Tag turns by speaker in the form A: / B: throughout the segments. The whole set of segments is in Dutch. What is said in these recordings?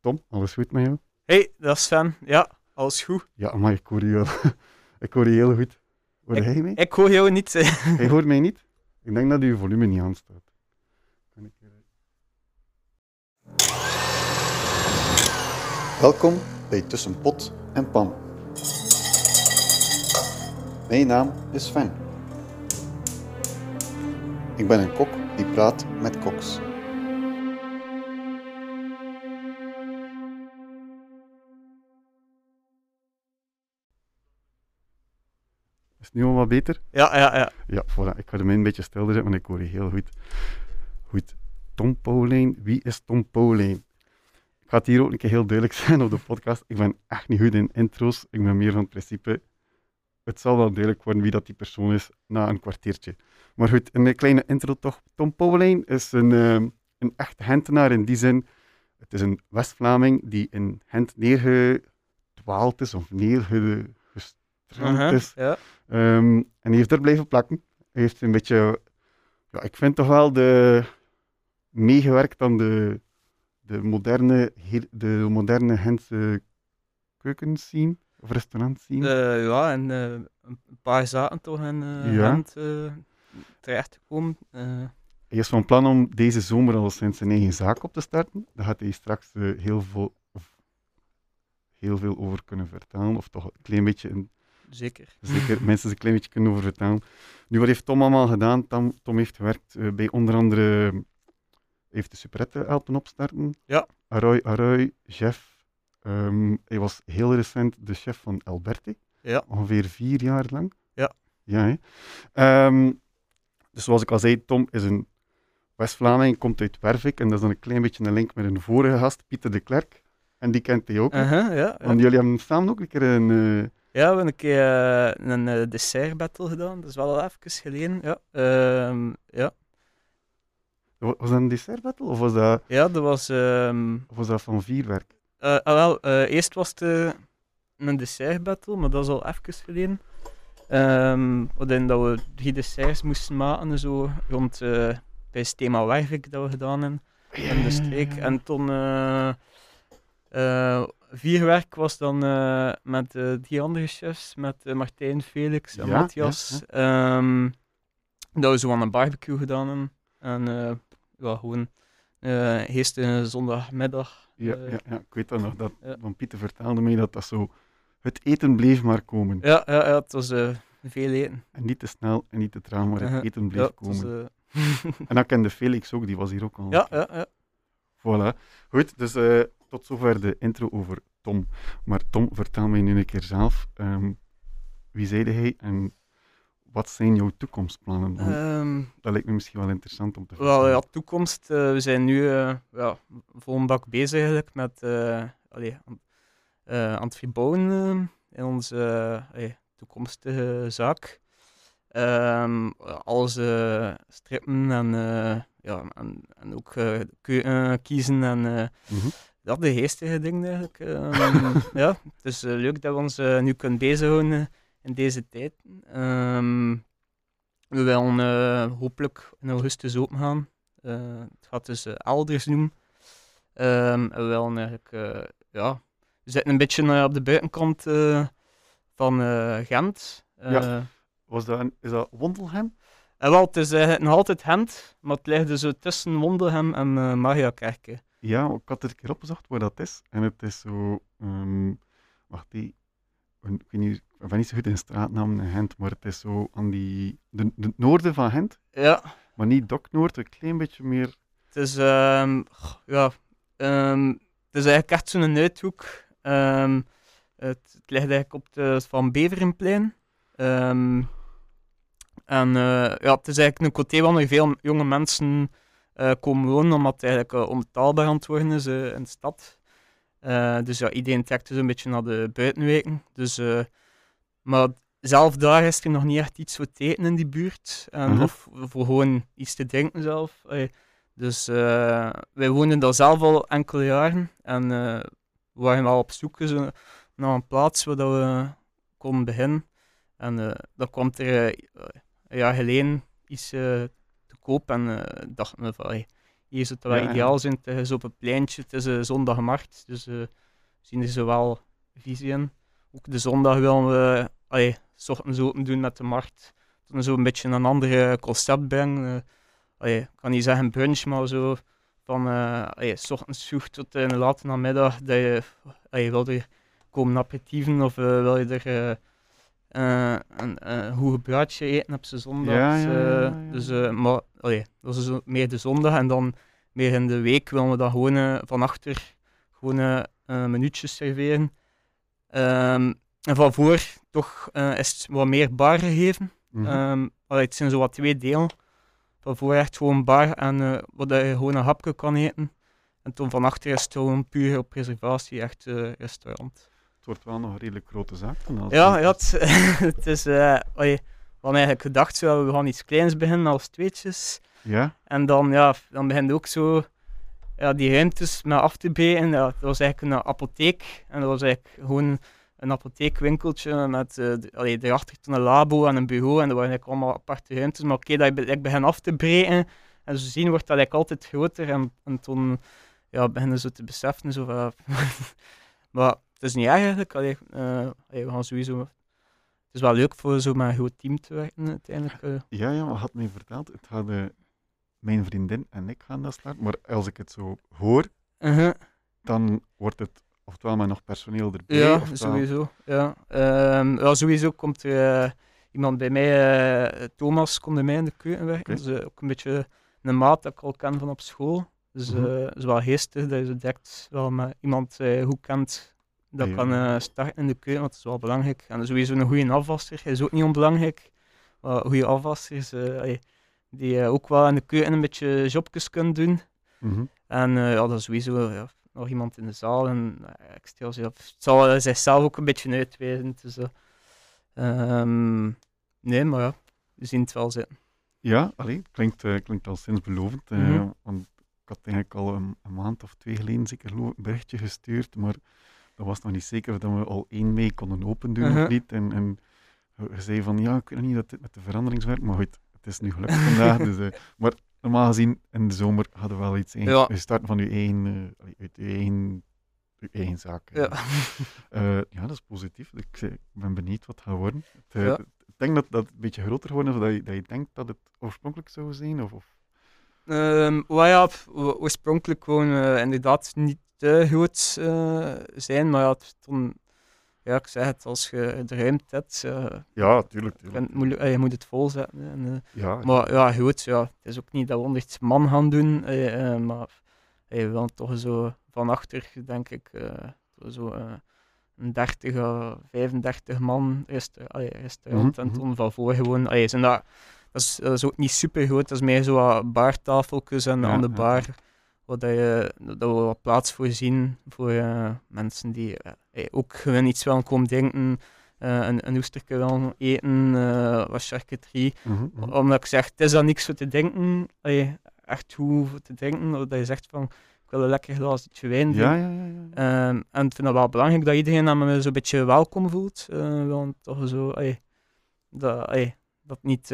A: Tom, alles goed met jou?
B: Hey, dat is Sven. Ja, alles goed.
A: Ja, maar ik hoor je, ik hoor je heel goed. Hoor
B: Ik-
A: jij mij?
B: Ik hoor jou niet.
A: Hij hoort mij niet? Ik denk dat uw volume niet aanstaat. Kan ik hier- Welkom bij Tussen Pot en Pan. Mijn naam is Sven. Ik ben een kok die praat met koks. Nu al wat beter?
B: Ja, ja, ja.
A: Ja, voilà. Ik ga hem een beetje stil zetten, want ik hoor je heel goed. Goed. Tom Paulijn. Wie is Tom Paulijn? Ik ga het hier ook een keer heel duidelijk zijn op de podcast. Ik ben echt niet goed in intro's. Ik ben meer van het principe. Het zal wel duidelijk worden wie dat die persoon is na een kwartiertje. Maar goed, een kleine intro toch. Tom Paulijn is een, ehm, een echte Gentenaar in die zin. Het is een West-Vlaming die in Gent neergedwaald is of neergestrand Is.
B: ja.
A: Ehm, en hij heeft er blijven plakken. Hij heeft een beetje, ja, ik vind toch wel de, meegewerkt aan de, de moderne, de moderne Gentse keukenscene, of restaurantscene.
B: Eh, ja, en eh, een paar zaken toch in eh
A: Ja.
B: Gent terechtgekomen. Eh,
A: Hij is van plan om deze zomer al sinds zijn eigen zaak op te starten. Daar gaat hij straks heel, veel, of heel veel over kunnen vertellen, of toch een klein beetje een
B: zeker.
A: zeker minstens een klein beetje kunnen over vertellen. Nu, wat heeft Tom allemaal gedaan? Tom, Tom heeft gewerkt eh, bij onder andere... Heeft de Superette helpen opstarten.
B: Ja.
A: Aroy, Aroy, chef. Ehm, hij was heel recent de chef van Alberti.
B: Ja.
A: Ongeveer vier jaar lang.
B: Ja.
A: Ja, hè. Ehm, dus zoals ik al zei, Tom is een West-Vlaming, komt uit Wervik. En dat is dan een klein beetje een link met een vorige gast, Pieter de Klerk. En die kent hij ook.
B: ja, ja.
A: Want jullie hebben samen ook een keer een...
B: ja, we hebben een keer eh, een eh, dessert battle gedaan. Dat is wel al even geleden. Ja, Ehm, ja.
A: wa- was dat een dessert battle? Of was dat...
B: ja dat was... ehm,
A: Of was dat van vierwerk?
B: eh, ah, wel, eerst was het een dessert battle, maar dat is al even geleden. Ehm waarin dat we drie desserts moesten maken en zo, rond bij het thema Wervik dat we gedaan hebben in de streek. En toen eh, vierwerk was dan eh, met eh, drie andere chefs, met Martijn, Felix en
A: Ja,
B: Matthias. Ehm, dat we zo aan een barbecue gedaan hebben. En ja, gewoon eerste zondagmiddag.
A: Ja, ja, ja, ik weet dat nog. Dat,
B: ja.
A: Van Pieter vertelde mij dat dat zo... Het eten bleef maar komen.
B: Ja, ja, ja, het was veel eten.
A: En niet te snel en niet te traag, maar het eten bleef
B: Ja,
A: komen.
B: was,
A: En dan kende Felix ook, die was hier ook al.
B: ja, ja, ja.
A: Voilà. Goed, dus tot zover de intro over Tom. Maar Tom, vertel mij nu een keer zelf. ehm, wie zeide hij en wat zijn jouw toekomstplannen?
B: Ehm,
A: dat lijkt me misschien wel interessant om te
B: Wel,
A: vertellen.
B: ja, toekomst. eh, we zijn nu eh ja, vol een bak bezig eigenlijk met allee, aan, eh, aan het verbouwen in onze allee, toekomstige zaak. Ehm, alles strippen en, ja, en, en ook kiezen en
A: Mhm.
B: Ja, de geestige dingen eigenlijk. Ehm, ja, het is eh, leuk dat we ons eh, nu kunnen bezighouden eh, in deze tijd. Ehm, we willen hopelijk in augustus open gaan. Het gaat dus Elders noemen. Ehm, we willen eigenlijk, ja, we zitten een beetje op de buitenkant van Gent.
A: Ja. Was dat een- is dat Wondelhem?
B: En wel, het is nog altijd Gent, maar het ligt dus tussen Wondelhem en uh, Mariakerke.
A: Ja, ik had er een keer opgezocht waar dat is. En het is zo... ehm, wacht, die... Ik, weet niet, ik ben niet zo goed in straatnamen in Gent, maar het is zo aan die... De, de noorden van Gent,
B: Ja,
A: maar niet Doknoord, een klein beetje meer...
B: Het is, ehm, ja, ehm, het is eigenlijk echt zo'n uithoek. Het, het ligt eigenlijk op de Van Beverenplein. En eh, ja, het is eigenlijk een coté waar nog veel jonge mensen komen wonen, omdat het eigenlijk eh, onbetaalbaar aan het worden is eh, in de stad. Eh, dus ja, iedereen trekt dus een beetje naar de buitenwijken. Dus, eh, maar zelf daar is er nog niet echt iets voor te eten in die buurt. En,
A: Mhm.
B: Of voor gewoon iets te drinken zelf. Dus eh, wij woonden daar zelf al enkele jaren. En eh, we waren wel op zoek dus, eh, naar een plaats waar dat we konden beginnen. En eh, dan kwam er eh, een jaar geleden iets eh. En eh dachten we van, hey, hier zou het wel
A: Ja,
B: ideaal zijn. Het is op een pleintje, het is een zondagmarkt, dus eh, we zien er zowel visie in. Ook de zondag willen we, allee, s ochtends open doen met de markt. Dan zo een beetje een ander concept brengen. eh, allee, ik kan niet zeggen brunch, maar zo van eh allee, s ochtends vroeg tot in de late namiddag dat je, allee, wil er komen aperitieven of eh, wil je er eh, eh, een, een goed broodje eten op z'n zondag.
A: Ja, ja, ja, ja, ja.
B: Dus, eh, maar allee, dat is meer de zondag en dan meer in de week willen we dat gewoon van achter gewoon minuutjes serveren. Ehm, en van voor toch is het wat meer bar gegeven. Ehm, allee, het zijn zo wat twee delen. Van voor echt gewoon bar en wat je gewoon een hapje kan eten. En toen van achter is het gewoon puur op reservatie, echt restaurant.
A: Wordt wel nog een redelijk grote zaak. dan
B: Ja, ja het, het is... eh allee, we hadden eigenlijk gedacht, zo, we gaan iets kleins beginnen als tweetjes.
A: Ja?
B: En dan, ja, dan begint ook zo ja, die ruimtes met af te breken. Ja, dat was eigenlijk een apotheek. En dat was eigenlijk gewoon een apotheekwinkeltje met uh, allee, daarachter toen een labo en een bureau. En dat waren eigenlijk allemaal aparte ruimtes. Maar oké, dat ik begin af te breken. En zo zien wordt dat eigenlijk altijd groter. En, en toen ja, beginnen ze te beseffen. Zo van, maar het is niet erg eigenlijk. Allee, allee, we gaan sowieso... Het is wel leuk voor zo met een groot team te werken uiteindelijk. eh.
A: Ja, ja, wat had mij verteld? Het hadden mijn vriendin en ik gaan dat starten. Maar als ik het zo hoor,
B: Uh-huh.
A: dan wordt het oftewel met nog personeel erbij.
B: Ja,
A: oftewel-
B: sowieso. Ja. Ehm, ja, sowieso komt er eh, iemand bij mij, Thomas, komt bij mij in de keuken werken.
A: Oké.
B: Dus ook een beetje een maat dat ik al ken van op school. Dus eh, het is wel geestig dat je direct wel met iemand eh, goed kent dat
A: Ja.
B: kan eh, starten in de keuken, want dat is wel belangrijk. En sowieso een goede afwasser is ook niet onbelangrijk. Maar goede afwassers eh, allee, die eh, ook wel in de keuken een beetje jobjes kunnen doen.
A: Mhm.
B: En eh, ja, dat is sowieso ja, nog iemand in de zaal. En uh, ik stel zelf, het zal eh, zichzelf ook een beetje uitwijzen. Dus, eh, ehm, nee, maar ja, we zien het wel zitten.
A: Ja, allee, klinkt, eh, klinkt al sinds belovend. eh,
B: Mhm.
A: Want ik had eigenlijk al een, een maand of twee geleden zeker een berichtje gestuurd, maar dat was nog niet zeker of dat we al één mei konden open doen of niet. En, en zei van, ja, ik weet nog niet dat dit met de veranderingswerk, maar goed, het is nu gelukt vandaag. dus, eh, maar normaal gezien, in de zomer hadden we wel iets in.
B: Ja.
A: Je start van je eigen, eh, uit je eigen zaak.
B: Ja.
A: Eh, ja, dat is positief. Ik, ik ben benieuwd wat het gaat worden. Het,
B: Ja.
A: Ik denk dat dat een beetje groter geworden is dan je, dat je denkt dat het oorspronkelijk zou zijn. Of, of...
B: Ja, o- oorspronkelijk gewoon inderdaad niet te groot eh, zijn. Maar ja, toen, ja, ik zeg het, als je de ruimte hebt, eh,
A: Ja, tuurlijk.
B: je, kunt het moeilijk- eh, je moet het volzetten. En,
A: Ja,
B: Maar ja, goed, ja, het is ook niet dat we 100 man gaan doen, maar we willen toch zo van achter, denk ik, zo een 30 à 35 man resta allee, restaurant.
A: Mhm,
B: En
A: mhm.
B: toen van voor gewoon, allee, zijn dat, dat, is, dat is ook niet super groot, dat is meer zo baartafeltjes en
A: Ja,
B: aan de bar. Dat, je, dat we wat plaats voorzien voor eh, mensen die eh, ook gewoon iets willen komen drinken, eh, een, een oesterke willen eten, wat charcuterie
A: Mhm, mhm.
B: omdat ik zeg, het is dan niks voor te denken, allee, echt goed voor te drinken, dat je zegt van, ik wil een lekker glas wijn drinken.
A: ja, ja. ja.
B: Ehm, en ik vind het wel belangrijk dat iedereen aan me zo'n beetje welkom voelt. want toch zo, allee, dat, allee, dat niet...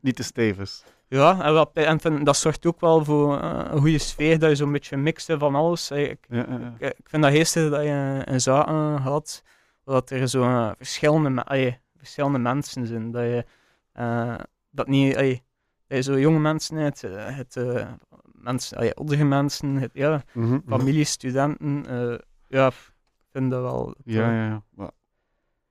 A: Niet te is.
B: Ja, en, vind- dat zorgt ook wel voor eh, een goede sfeer, dat je zo'n beetje mixt van alles. Ik,
A: Ja, ja, ja.
B: ik, ik vind dat geestig dat je een zaken had, dat er zo eh, verschillende, verschillende mensen zijn. Dat je eh, dat niet, dat je zo jonge mensen hebt, eh, het, eh, mensen, allee, oudere mensen, het, ja,
A: Mhm, mhm.
B: familie, studenten. eh, ja, ik vind dat wel.
A: Ja, ja, ja.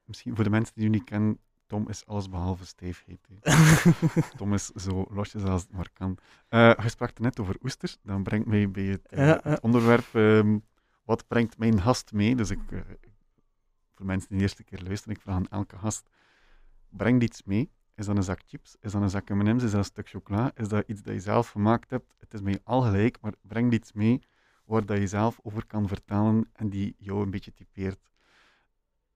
A: Misschien voor de mensen die u niet kennen, Tom is alles behalve stijfheid. hè. Tom is zo losjes als het maar kan. Eh je sprak net over oesters. Dan brengt mij bij het, eh,
B: Ja, ja.
A: het onderwerp. ehm, wat brengt mijn gast mee? Dus ik, eh, voor mensen die de eerste keer luisteren, ik vraag aan elke gast: breng iets mee. Is dat een zak chips? Is dat een zak M&M's? Is dat een stuk chocola? Is dat iets dat je zelf gemaakt hebt? Het is mij al gelijk, maar breng iets mee waar dat je zelf over kan vertellen en die jou een beetje typeert.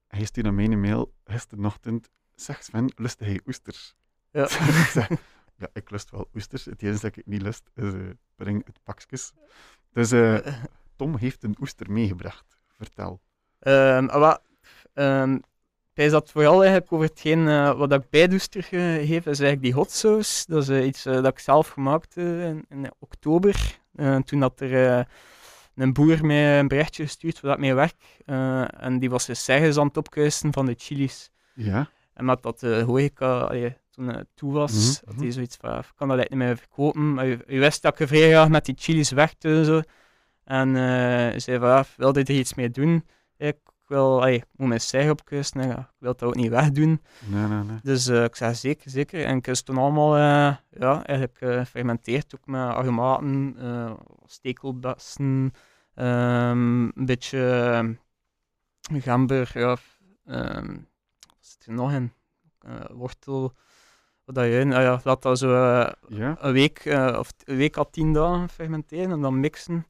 A: Hij stuurde naar mij een mail gisterochtend. Zeg Sven, lust hij oesters?
B: Ja.
A: ja, ik lust wel oesters. Het enige dat ik niet lust is, breng het pakjes. Dus eh, Tom heeft een oester meegebracht. Vertel.
B: Ehm, bij dat vooral eigenlijk over hetgeen eh, wat ik bijdoester ge- geef, is eigenlijk die hot sauce. Dat is iets dat ik zelf gemaakt eh, in, in oktober. Toen dat er een boer mij een berichtje gestuurd waar ik mee werk. en die was dus zeggen aan het opkuisen van de chilies.
A: Ja.
B: En met dat de horeca allee, toen het toe was,
A: Mhm,
B: had
A: mhm.
B: hij zoiets van, ik kan dat niet meer verkopen. Maar je, je wist dat ik vrij graag met die chilies werkte en zo. En eh, hij zei van, wilde je er iets mee doen? Ik wil, allee, ik moet mijn zij opkuisen, hè. ik wil dat ook niet wegdoen.
A: Nee, nee, nee.
B: Dus eh, ik zei zeker, zeker. En ik is toen allemaal eh, ja, eigenlijk eh fermenteerd, ook met aromaten, eh stekelbessen, ehm, een beetje eh, gember, ja, ehm, zit er nog in? Eh, wortel, wat dat je in, ah ja, laat dat zo eh,
A: Ja.
B: een week, eh, of een week à tien dagen fermenteren en dan mixen.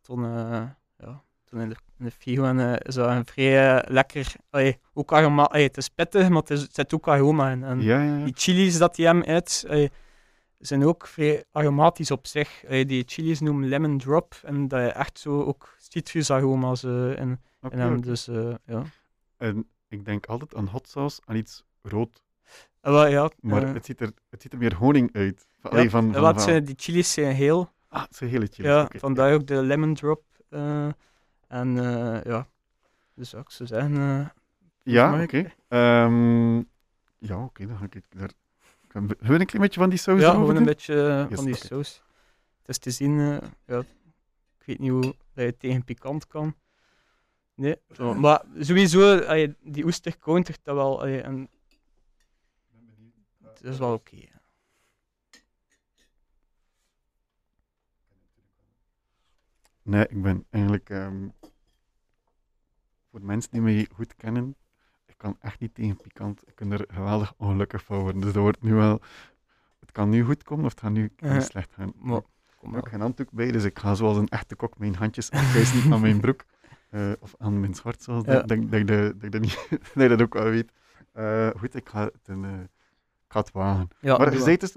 B: Toen, ja, toen in de, in de frigo en is dat een vrij lekker, allee, ook aroma, allee, het is pittig, maar het, is, het zit ook aroma in. En
A: Ja, ja,
B: die chilies dat die hem uit, allee, zijn ook vrij aromatisch op zich. Die chilies noemen lemon drop en dat je echt zo ook citrusaroma's eh in,
A: Oké,
B: in hem. Dus eh, ja.
A: En ik denk altijd aan hot sauce, aan iets rood.
B: Wel, ja,
A: Maar
B: eh,
A: het, ziet er, het ziet er meer honing uit. Van,
B: ja,
A: allee, van,
B: en
A: van,
B: wat zijn, die chilies zijn heel.
A: Ah, het zijn hele chilies.
B: Ja,
A: oké,
B: vandaar ook de lemon drop. eh, en eh, ja, dus zou zeggen. eh,
A: Ja, oké. Ehm, ja, oké, dan ga ik daar... Gaan we een klein beetje van die saus
B: ja, gewoon een beetje
A: Yes,
B: van die saus. Het is te zien, ja, ik weet niet hoe dat je tegen pikant kan. Nee, zo, maar sowieso, allee, die oester countert dat wel. allee, en het is wel oké.
A: Nee, ik ben eigenlijk... ehm, voor mensen die mij goed kennen, ik kan echt niet tegen pikant. Ik kan er geweldig ongelukkig van worden. Dus dat wordt nu wel... Het kan nu goed komen of het gaat nu
B: Eh,
A: slecht gaan.
B: Maar,
A: Ik
B: kom
A: heb ook geen handdoek bij, dus ik ga zoals een echte kok mijn handjes afkuisen aan mijn broek. Eh, of aan mijn zoals
B: Ja.
A: dat, dat, dat, dat, niet, dat dat ook wel weet. Eh, goed, ik ga het, een, ik ga het wagen.
B: Ja,
A: maar je zei dus,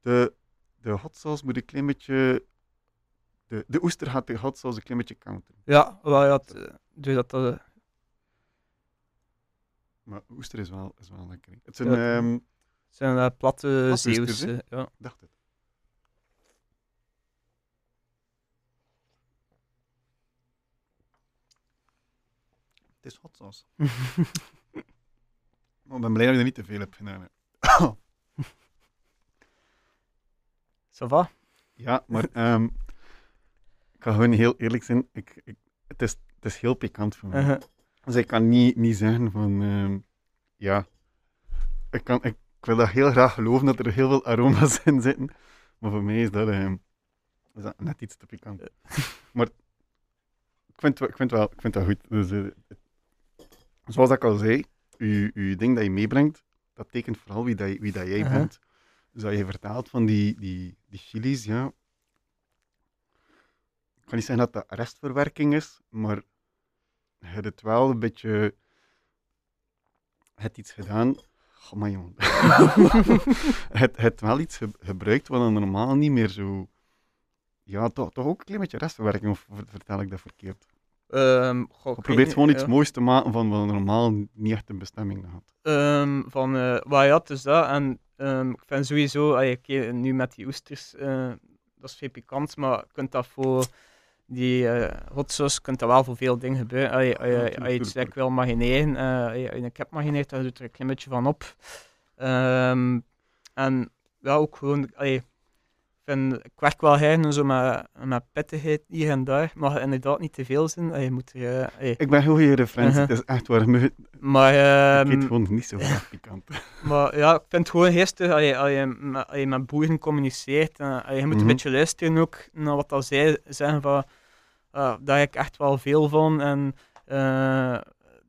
A: de, de hot sauce moet een klein beetje... De, de oester gaat de hot sauce een klein beetje counteren.
B: Ja, wel, ja, doe dat.
A: Maar oester is wel, is wel lekker. hè. Het zijn,
B: Ja.
A: ehm,
B: het zijn platte
A: oesters,
B: zeeuws.
A: hè?
B: eh, ja.
A: dacht het. Is hot sauce. Maar ik ben blij dat ik er niet te veel heb gedaan. hè.
B: Ça va?
A: Ja, maar ehm, ik ga gewoon heel eerlijk zijn. Ik, ik, het, is, het is heel pikant voor mij.
B: Uh-huh.
A: Dus ik kan niet, niet zeggen van... ehm, ja, ik, kan, ik, ik wil dat heel graag geloven dat er heel veel aroma's in zitten. Maar voor mij is dat, ehm, is dat net iets te pikant. maar ik vind, ik vind, wel, ik vind wel goed. Dus, eh, zoals ik al zei, je, je ding dat je meebrengt, dat tekent vooral wie, dat, wie dat jij bent. Dus dat je vertaalt van die, die, die chilies, ja. Ik kan niet zeggen dat dat restverwerking is, maar je hebt het wel een beetje... Je hebt iets gedaan... Oh, maar jongen. je hebt wel iets ge- gebruikt wat dan normaal niet meer zo... Ja, toch, toch ook een klein beetje restverwerking, of ver- vertel ik dat verkeerd?
B: Ehm, goh, ik
A: Je probeert gewoon iets
B: ja.
A: moois te maken van wat normaal niet echt een bestemming had.
B: Ehm, van, eh maar ja, het is dat. En ehm, ik vind sowieso, allee, oké, nu met die oesters, eh, dat is veel pikant, maar je kunt dat voor die eh hot sauce, kunt dat wel voor veel dingen. Allee, als je- als je iets lekker wil marineren, eh, als je je een kip marineert, dan doet er een klein beetje van op. Ehm, en ja, ook gewoon, allee, vind, ik werk wel heen zo met, met pittigheid hier en daar, mag het inderdaad niet te veel zijn. Je moet er, eh,
A: Ik ben heel goede referentie,
B: Uh-huh.
A: het is echt waar. me-
B: maar
A: Ik
B: ehm,
A: eet gewoon niet zo graag pikant.
B: maar ja, ik vind het gewoon geestig als je, als je, met, als je met boeren communiceert. En, als je moet
A: Mhm.
B: een beetje luisteren ook naar wat dat zij zeggen van... ah, daar heb ik echt wel veel van. En eh,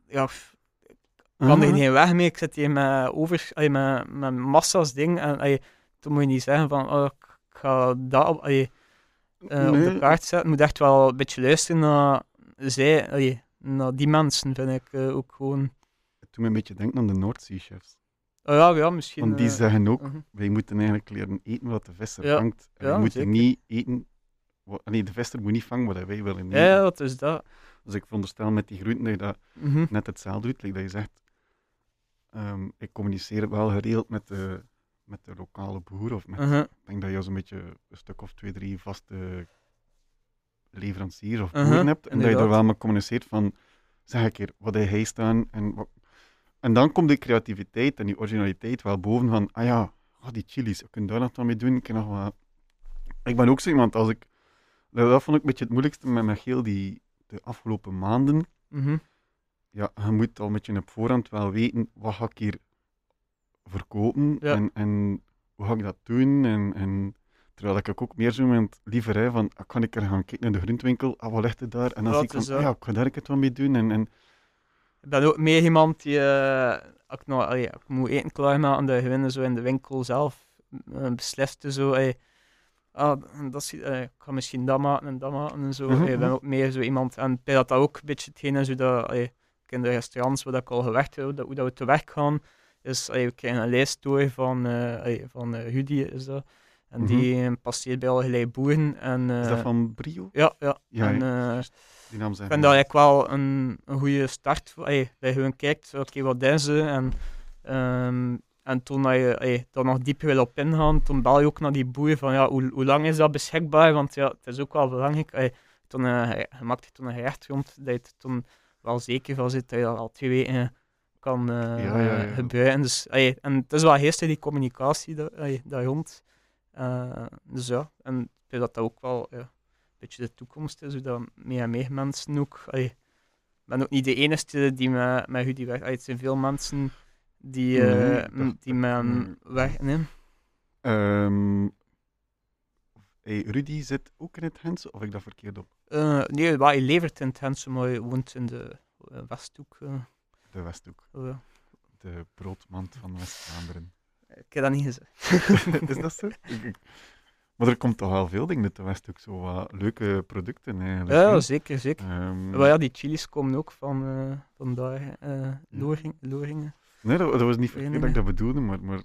B: ja, ik kan er
A: Ah.
B: geen weg mee. Ik zit hier met, over, allee, met, met massa's dingen. En allee, toen moet je niet zeggen van... Oh, ik ga dat op, allee, eh, op de kaart zetten. Moet echt wel een beetje luisteren naar, zij, allee, naar die mensen, vind ik eh, ook gewoon...
A: Het doet me een beetje denken aan de Noordzee-chefs.
B: Oh ja, ja, misschien...
A: Want die
B: eh,
A: zeggen ook,
B: mhm.
A: wij moeten eigenlijk leren eten wat de visser
B: Ja,
A: vangt. En
B: ja,
A: we moeten
B: zeker.
A: niet eten... Wat, nee, de visser moet niet vangen wat wij willen eten.
B: Ja, dat is dat.
A: Dus ik veronderstel met die groenten dat je dat
B: Mhm.
A: net hetzelfde doet. Dat je zegt, ehm, ik communiceer wel geregeld met de, met de lokale boer. Of met,
B: Mhm.
A: Ik denk dat je zo'n beetje een stuk of twee, drie vaste leveranciers of
B: Mhm,
A: boeren hebt. En dat je daar wel mee communiceert van, zeg een keer, wat hij staan en wat... En dan komt die creativiteit en die originaliteit wel boven van, ah ja, die chilies, we kunnen daar nog wat mee doen. Ik, kan nog wat... ik ben ook zo iemand, als ik... Dat vond ik een beetje het moeilijkste met, heel die de afgelopen maanden.
B: Mhm.
A: Ja, je moet al een beetje op voorhand wel weten, wat ga ik hier verkopen
B: Ja.
A: en, en hoe ga ik dat doen. En, en terwijl ik ook meer zo liever hè, van, ah, kan ik er gaan kijken naar de groentwinkel, ah, wat ligt er daar? En dan zie ik van,
B: eh,
A: ja, ik ga daar het wat mee doen. En, en
B: Ik ben ook meer iemand die, eh, als ik, nou, allee, ik moet eten klaarmaken, dat je zo in de winkel zelf eh, beslist. Zo, allee, ah, dat is, eh, ik ga misschien dat maken en dat maken en zo.
A: Mhm,
B: Allee, ik ben
A: mhm.
B: ook meer zo iemand, en denk dat ook een beetje hetgeen is, hoe dat, allee, in de restaurants waar ik al gewerkt heb, hoe dat, hoe dat we te werk gaan, is, we krijgen een lijst door van, eh van eh, Rudy, is dat. En die eh, passeert bij allerlei boeren. En,
A: is dat
B: eh,
A: van Brio?
B: Ja, ja.
A: Ja,
B: en,
A: die naam
B: ik
A: zijn.
B: vind dat eigenlijk wel een, een goede start. Allee, dat je gewoon kijkt, oké, wat is ze? En, ehm, en toen dat je allee, daar nog dieper wil op ingaan, toen bel je ook naar die boer van ja, hoe, hoe lang is dat beschikbaar? Want ja, het is ook wel belangrijk. Allee, toen, eh, je toen een gerecht rond, dat je er toen wel zeker van zit dat je dat al twee weken kan eh,
A: Ja, ja, ja.
B: gebruiken. Dus, allee, en het is wel geestig, die communicatie daar, allee, rond. Eh, dus ja, en ik denk dat dat ook wel een beetje de toekomst is, hoe dat meer en meer mensen ook... allee, ik ben ook niet de enige die met, met Rudy werkt. Het zijn veel mensen die,
A: Nee,
B: m- die met hem
A: nee.
B: werken.
A: Ehm, hey, Rudy zit ook in het Hens, of ik dat verkeerd op?
B: Nee, hij levert in het Hense, maar hij woont in de Westhoek.
A: De Westhoek,
B: Oh, ja.
A: de broodmand van West-Vlaanderen.
B: ik heb dat niet gezegd.
A: is dat zo? Maar er komt toch wel veel dingen uit de Westhoek, zo wat leuke producten eigenlijk.
B: ja, zeker, zeker.
A: Ehm,
B: Maar ja, die chilies komen ook van, eh van daar, Loring, Loringen.
A: Nee, dat, dat was niet verkeerd dat ik dat bedoelde, maar, maar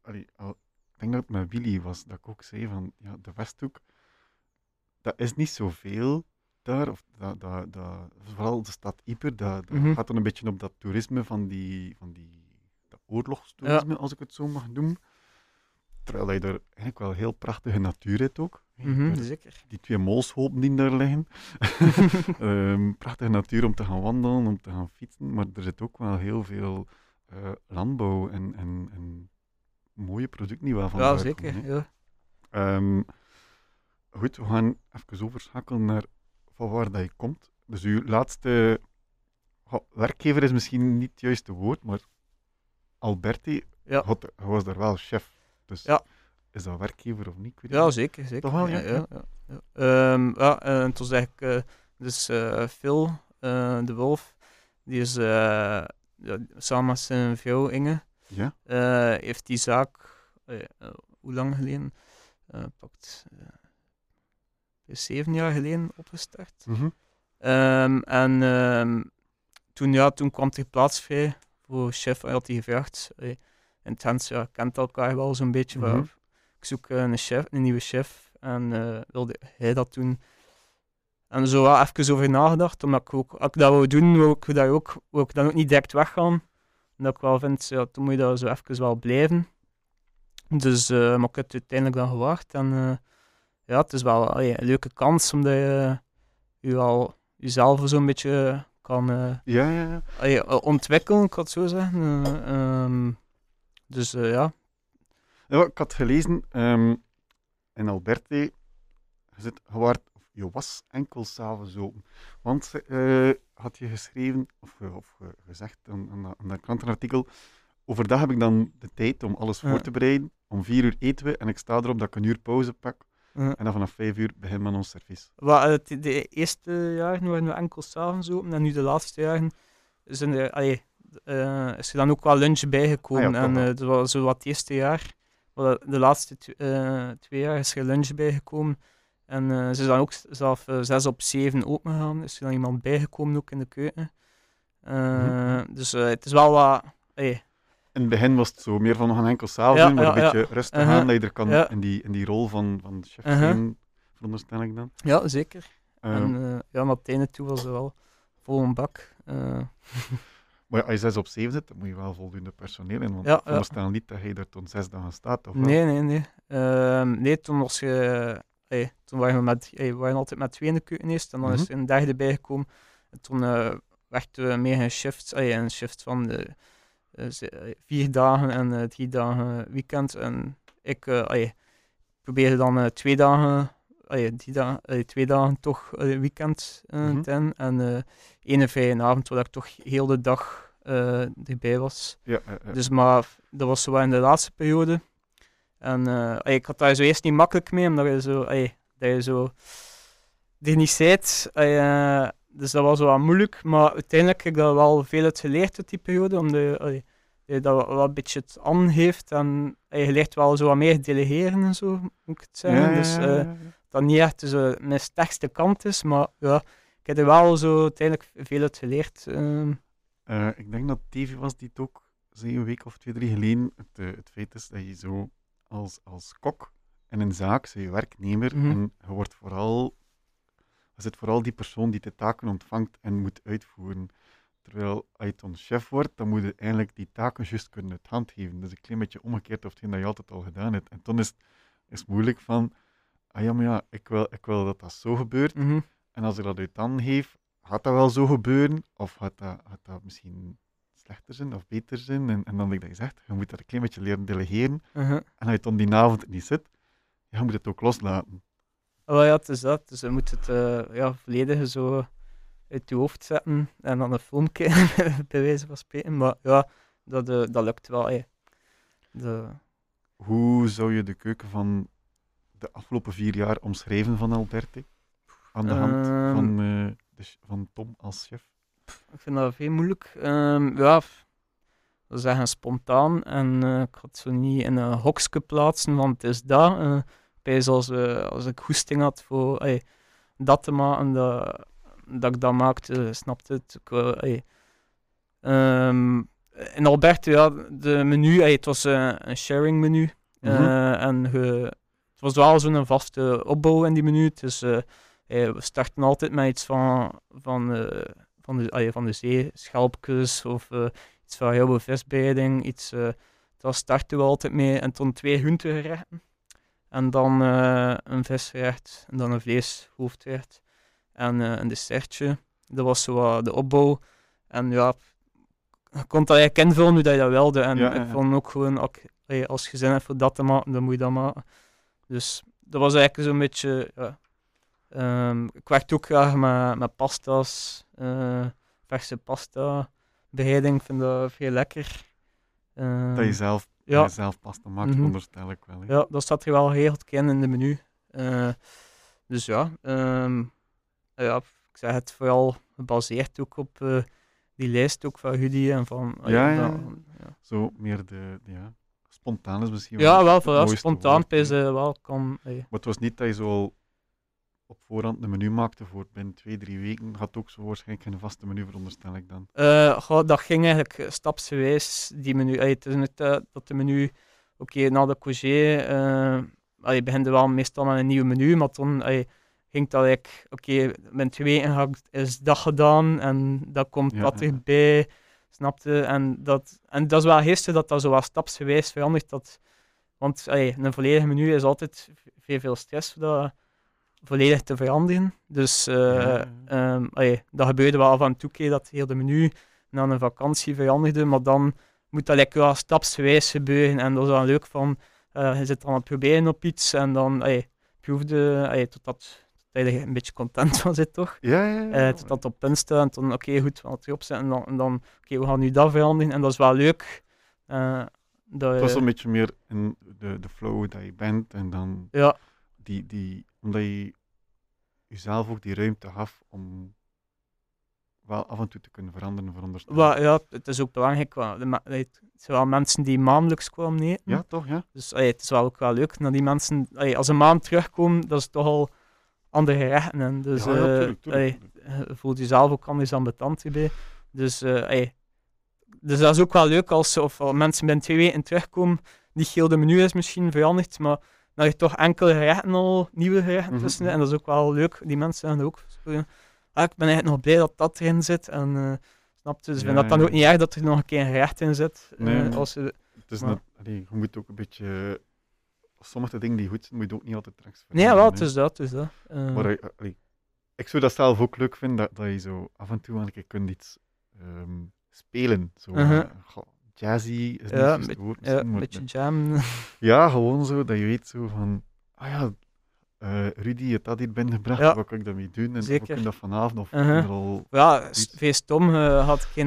A: allee, al, ik denk dat het met Willy was, dat ik ook zei van, ja, de Westhoek, dat is niet zoveel daar, of dat, dat, dat, vooral de stad Ieper, dat, dat
B: Mhm.
A: gaat dan een beetje op dat toerisme van die, van die dat oorlogstoerisme, als ik het zo mag noemen. Terwijl je daar eigenlijk wel heel prachtige natuur hebt ook.
B: Mhm, zeker.
A: die twee molshopen die daar liggen. Ehm, prachtige natuur om te gaan wandelen, om te gaan fietsen, maar er zit ook wel heel veel eh, landbouw en, en, en mooie producten die wel van
B: ja, zeker.
A: komen.
B: Ja.
A: Ehm, goed, we gaan even overschakelen naar van waar dat je komt. Dus uw laatste werkgever is misschien niet het juiste woord, maar Alberti
B: Ja.
A: had, hij was daar wel chef. Dus
B: Ja.
A: is dat werkgever of niet? Ik weet
B: Ja,
A: niet.
B: zeker. zeker.
A: Toch wel, ja?
B: ja, ja, ja. Ehm, ja, en toen zeg ik, eh, dus eh, Phil eh, de Wolf, die is eh, ja, samen met zijn vrouw Inge,
A: Ja?
B: heeft die zaak, hoe lang geleden? Pakt eh, zeven jaar geleden opgestart.
A: Mhm.
B: Ehm, en ehm, toen, ja, toen kwam er plaats vrij voor chef. Hij had hij gevraagd. Hey, intens, ja, kent elkaar wel zo'n beetje.
A: Mhm.
B: ik zoek eh, een, chef, een nieuwe chef. En eh, wilde hij dat doen. En zo wel even over nagedacht. Omdat ik ook, als ik dat wou doen, wou ik, daar ook, ik dan ook niet direct weggaan. Omdat ik wel vind, ja, toen moet je daar zo even wel blijven. Dus, eh, maar ik heb het uiteindelijk dan gewacht. En ja, het is wel allee, een leuke kans, omdat je je al jezelf zo'n beetje kan eh,
A: Ja, ja, ja.
B: allee, eh, ontwikkelen, ik het zo zeggen. Eh, ehm, dus eh, ja,
A: Ja, ik had gelezen ehm, in Alberti, je, zit, je, je was enkel s'avonds open. Want eh, had je geschreven, of, of ge- gezegd aan, aan, dat- krantenartikel, overdag heb ik dan de tijd om alles voor te bereiden. Om vier uur eten we en ik sta erop dat ik een uur pauze pak. En dan vanaf vijf uur begint men ons servies.
B: Wat, eh, de, eerste jaren waren we enkel s'avonds open en nu de laatste jaren zijn er, allee, eh, is er dan ook wel lunch bijgekomen.
A: Ah ja,
B: en eh, dat was zo wat het eerste jaar. De laatste tw- twee jaar is er lunch bijgekomen. En ze is dan ook zelf eh, zes op zeven open gegaan. Is er dan iemand bijgekomen ook in de keuken.
A: Mhm.
B: Dus het is wel wat...
A: In het begin was het zo meer van we gaan enkel
B: Ja,
A: doen, maar
B: ja,
A: een beetje rustig
B: Uh-huh.
A: aan, dat je er kan in, die, in die rol van, van chef zijn, veronderstel ik dan.
B: ja, zeker.
A: Ehm,
B: en eh, ja, naar het einde toe was er wel vol een bak. Eh,
A: Maar als je 6 op 7 zit, dan moet je wel voldoende personeel in. Want
B: Ja,
A: veronderstel niet dat je er toen zes dagen staat. Of wel?
B: Nee, nee, nee. Ehm, nee, toen was je... eh, toen waren we, met, we waren altijd met twee in de keuken eerst. En dan is
A: Mhm.
B: er een derde bijgekomen. En toen eh werkten we meer in shifts. eh, een shift van de, vier dagen en eh, drie dagen weekend. En ik eh, eh, probeerde dan eh, twee dagen... eh, die da eh, twee dagen toch eh, weekend eh,
A: Mhm.
B: te hebben. En eh ene vrije avond, waar ik toch heel de dag eh, erbij was.
A: Ja, eh, eh,
B: Dus maar dat was zo in de laatste periode. En eh, ik had daar zo eerst niet makkelijk mee, omdat je zo, dat je zo er niet zit. Dus dat was wel moeilijk, maar uiteindelijk heb ik daar wel veel uit geleerd uit die periode, omdat je, dat wel, een beetje het aan heeft en je leert wel zo wat meer delegeren en zo, moet ik het zeggen.
A: ja,
B: dus eh, dat niet echt zo mijn sterkste kant is, maar ja, ik heb er wel zo uiteindelijk veel uit geleerd. ehm.
A: Eh, ik denk dat Davy was die het ook zei een week of twee, drie geleden. Het, eh, het feit is dat je zo als, als kok in een zaak, zij je werknemer,
B: Mhm.
A: en je wordt vooral, je zit vooral die persoon die de taken ontvangt en moet uitvoeren. Terwijl als je dan chef wordt, dan moet je eigenlijk die taken juist kunnen uit hand geven. Dus een klein beetje omgekeerd of hetgeen dat je altijd al gedaan hebt. En dan is het is moeilijk van, ah ja, maar ja, ik wil, ik wil dat dat zo gebeurt.
B: mhm.
A: En als ik dat uit handen geef, gaat dat wel zo gebeuren? Of gaat dat, gaat dat misschien slechter zijn of beter zijn? En, en dan denk ik dat je zegt, je moet dat een klein beetje leren delegeren.
B: Uh-huh.
A: En als je dan die avond niet zit, ja, je moet het ook loslaten.
B: Oh ja, het is dat. Dus je moet het eh, ja, volledig zo uit je hoofd zetten en dan een film kijken, bij wijze van spreken. Maar ja, dat, eh, dat lukt wel. De,
A: Hoe zou je de keuken van de afgelopen vier jaar omschrijven van Alberte? Aan de hand
B: Ehm.
A: van, eh, de ch- van Tom als chef?
B: ik vind dat veel moeilijk. Ehm, ja, we zeggen spontaan. En eh, ik het zo niet in een hokje plaatsen, want het is dat. eh bij als, eh, als ik goesting had voor dat te maken, dat, dat ik dat maakte, snapte het. Ik, wou, ey. Ehm, in Alberto, ja, de menu, het was eh, een sharing menu. Eh,
A: Mhm.
B: en ge- het was wel zo'n vaste opbouw in die menu. Dus eh, eh, we starten altijd met iets van, van, eh, van, de, van de zee, schelpjes of eh, iets van heel veel visbereiding. Iets, eh, daar starten we altijd mee. En toen twee groentegerechten. En dan eh, een visgerecht. En dan een vleeshoofdgerecht. En eh, een dessertje. Dat was zo de opbouw. En ja, je kon dat eigenlijk invullen hoe dat je dat wilde. En
A: Ja,
B: ik vond ook gewoon, als je zin hebt voor dat te maken, dan moet je dat maken. Dus dat was eigenlijk zo'n beetje. Ehm, ik werkte ook graag met, met pasta's, eh, verse pasta, bereiding, ik vind dat veel lekker. Ehm,
A: Dat je zelf,
B: ja.
A: dat je zelf pasta maakt,
B: Mhm.
A: veronderstel ik wel.
B: ja, dat staat er wel geregeld in in de menu. Eh, dus ja, ehm, ja, ik zeg het vooral gebaseerd ook op eh, die lijst ook van Rudy en van... ah
A: Ja, ja. Zo meer de, ja, spontaan is misschien
B: Ja, wel, vooral spontaan ze wel kan. ey.
A: Maar het was niet dat je zo op voorhand een menu maakte voor binnen twee, drie weken. Had ook zo waarschijnlijk geen vaste menu, veronderstel ik dan.
B: Eh, goh, dat ging eigenlijk stapsgewijs, die menu. Ey, het is niet eh, dat de menu, oké, na de congé, ey, je begint wel meestal met een nieuw menu, maar toen ey, ging dat eigenlijk, oké, binnen twee weken ga ik- is dat gedaan en dat komt
A: Ja,
B: dat
A: ja.
B: erbij, snapte? En dat, en dat is wel gisteren dat dat zo wat stapsgewijs verandert, dat, want een volledig menu is altijd veel, veel stress dat volledig te veranderen. Dus eh,
A: Ja,
B: ehm, dat gebeurde wel af en toe, keer dat heel de menu na een vakantie veranderde, maar dan moet dat lekker wel stapsgewijs gebeuren. En dat is dan leuk van, eh, je zit dan aan het proberen op iets en dan ey, proefde, ey, totdat dat je een beetje content van zit, toch?
A: Ja, ja, ja.
B: Tot dat op punt staat en dan, oké, goed, we gaan het erop zetten en dan, en dan oké, we gaan nu dat veranderen en dat is wel leuk. Dat,
A: het was een beetje meer in de, de flow dat je bent en dan
B: ja,
A: die, die, omdat je jezelf ook die ruimte gaf om wel af en toe te kunnen veranderen, veronderstel ik.
B: wa- ja, het is ook belangrijk, het zijn wel mensen die maandelijks kwamen eten.
A: Ja, toch, ja?
B: Dus allee, het is wel ook wel leuk. naar die mensen, allee, als een maand terugkomen, dat is toch al andere gerechten. En dus
A: ja, ja,
B: eh,
A: tuurlijk, tuurlijk.
B: allee, je voelt jezelf ook anders ambetant erbij. Dus, allee, dus dat is ook wel leuk als of mensen binnen twee weken terugkomen. Niet heel de menu is misschien veranderd, maar dat je toch enkele gerechten al, nieuwe gerechten
A: Mhm,
B: tussen.
A: mhm.
B: En dat is ook wel leuk. Die mensen zeggen ook, ja, ah, ik ben eigenlijk nog blij dat dat erin zit. En eh, Snap je? Dus ik
A: Ja,
B: vind dat dan
A: ja.
B: ook niet erg dat er nog een keer een gerecht in zit. eh,
A: Nee,
B: als je,
A: Het is
B: Maar-
A: net, allee, je moet ook een beetje... Sommige dingen die goed zijn, moet je ook niet altijd direct
B: nee, wel, het is dat. Het is dat. Eh,
A: Maar eh, allee, ik zou dat zelf ook leuk vinden, dat, dat je zo af en toe een keer kunt iets ehm, spelen. Zo, eh, goh, jazzy is
B: Ja,
A: woord
B: ja, een beetje jam.
A: Ja, gewoon zo, dat je weet zo van... Ah ja, eh, Rudy heeft dat hier binnengebracht,
B: Ja.
A: wat kan ik daarmee doen? En
B: Zeker.
A: dat vanavond of
B: Mhm.
A: uh al...
B: ja, veel stom. eh, had ik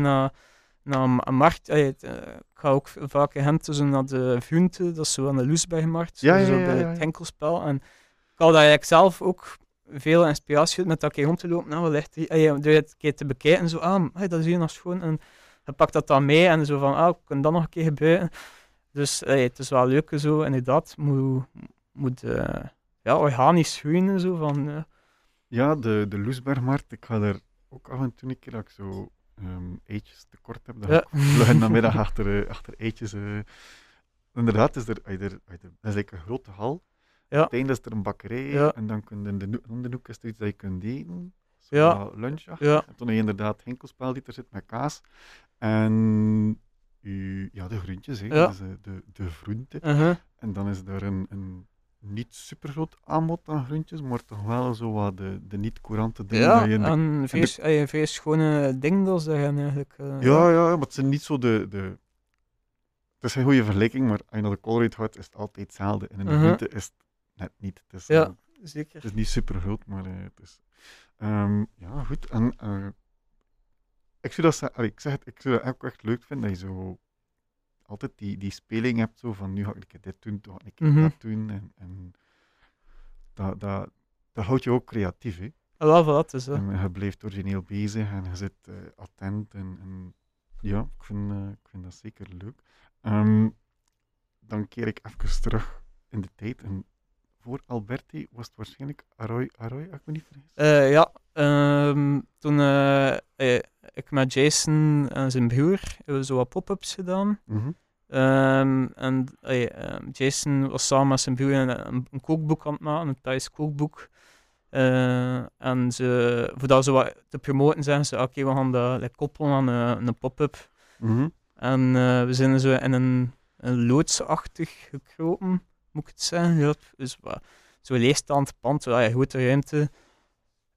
B: naar, een- markt. eh, eh, ik ga ook vaak in Gent zo naar de Vunte, dat is zo aan de Loesbergmarkt.
A: Ja,
B: zo
A: ja, ja,
B: bij het enkelspel. En ik had eigenlijk zelf ook veel inspiratie uit met dat keer rond te lopen. Nou, wat ligt hier? Je door het keer te bekijken, zo, ah, hey, dat is hier nog schoon. En je pakt dat dan mee en zo van, ah, ik kan dat nog een keer gebruiken. Dus het is wel leuk zo, inderdaad. Moet, moet eh, ja, organisch groeien en zo. Van, eh,
A: Ja, de, de Loesbergmarkt, ik ga daar ook af en toe een keer dat ik zo ehm eitjes tekort heb, dan
B: ja.
A: ik vlug in de middag achter, eh, achter eitjes. eh. Inderdaad, is er, er, er- dat is eigenlijk een grote hal.
B: Ja.
A: Op het einde is er een bakkerij
B: Ja.
A: en dan kun je in de, om de hoek is er iets dat je kunt eten. Zo
B: Ja.
A: lunch.
B: Ja.
A: En toen heb je inderdaad henkelspel die er zit met kaas. En u, ja, de groentjes, hè.
B: Ja.
A: Dus, eh, de, de groente.
B: Uh-huh.
A: En dan is er een, een niet super groot aanbod aan groentjes, maar toch wel zo wat de, de niet-courante dingen.
B: Ja,
A: dat je de-
B: en schone dingen zeggen eigenlijk. eh,
A: ja, ja, maar het zijn niet zo de. de... Het is een goede vergelijking, maar als je naar de Colruyt gaat, is het altijd hetzelfde. En in de
B: Mhm.
A: groente is het net niet. Het is,
B: Ja. zeker.
A: het is niet super groot, maar eh, het is. Ehm, ja, goed. En, ik, zou dat, ze- allee, ik zeg het, ik zou dat ook echt leuk vinden dat je zo altijd die, die speling hebt, zo van nu ga ik dit doen, toen ga ik
B: Mhm.
A: dat doen. En, en dat, dat, dat houdt je ook creatief, hè.
B: Ah, wel, het is dat.
A: En je blijft origineel bezig en je zit eh, attent. En, en ja, ik vind, eh, ik vind dat zeker leuk. Ehm, dan keer ik even terug in de tijd. En voor Alberti was het waarschijnlijk Aroy, Aroy als ik me niet vergis.
B: Eh, ja, ehm, toen eh, ik met Jason en zijn broer hebben we zo wat pop-ups gedaan.
A: Mhm.
B: Ehm, en eh, ehm, Jason was samen met zijn broer een, kookboek aan het maken, een Thais kookboek. En ze, voor dat zo wat te promoten zijn ze, oké, we gaan dat like, koppelen aan een, een pop-up.
A: Mhm.
B: En we zijn zo in een, een loodsachtig gekropen, moet ik het zeggen. Ja, dus wat, zo'n leegstaand pand, ja, een grote ruimte.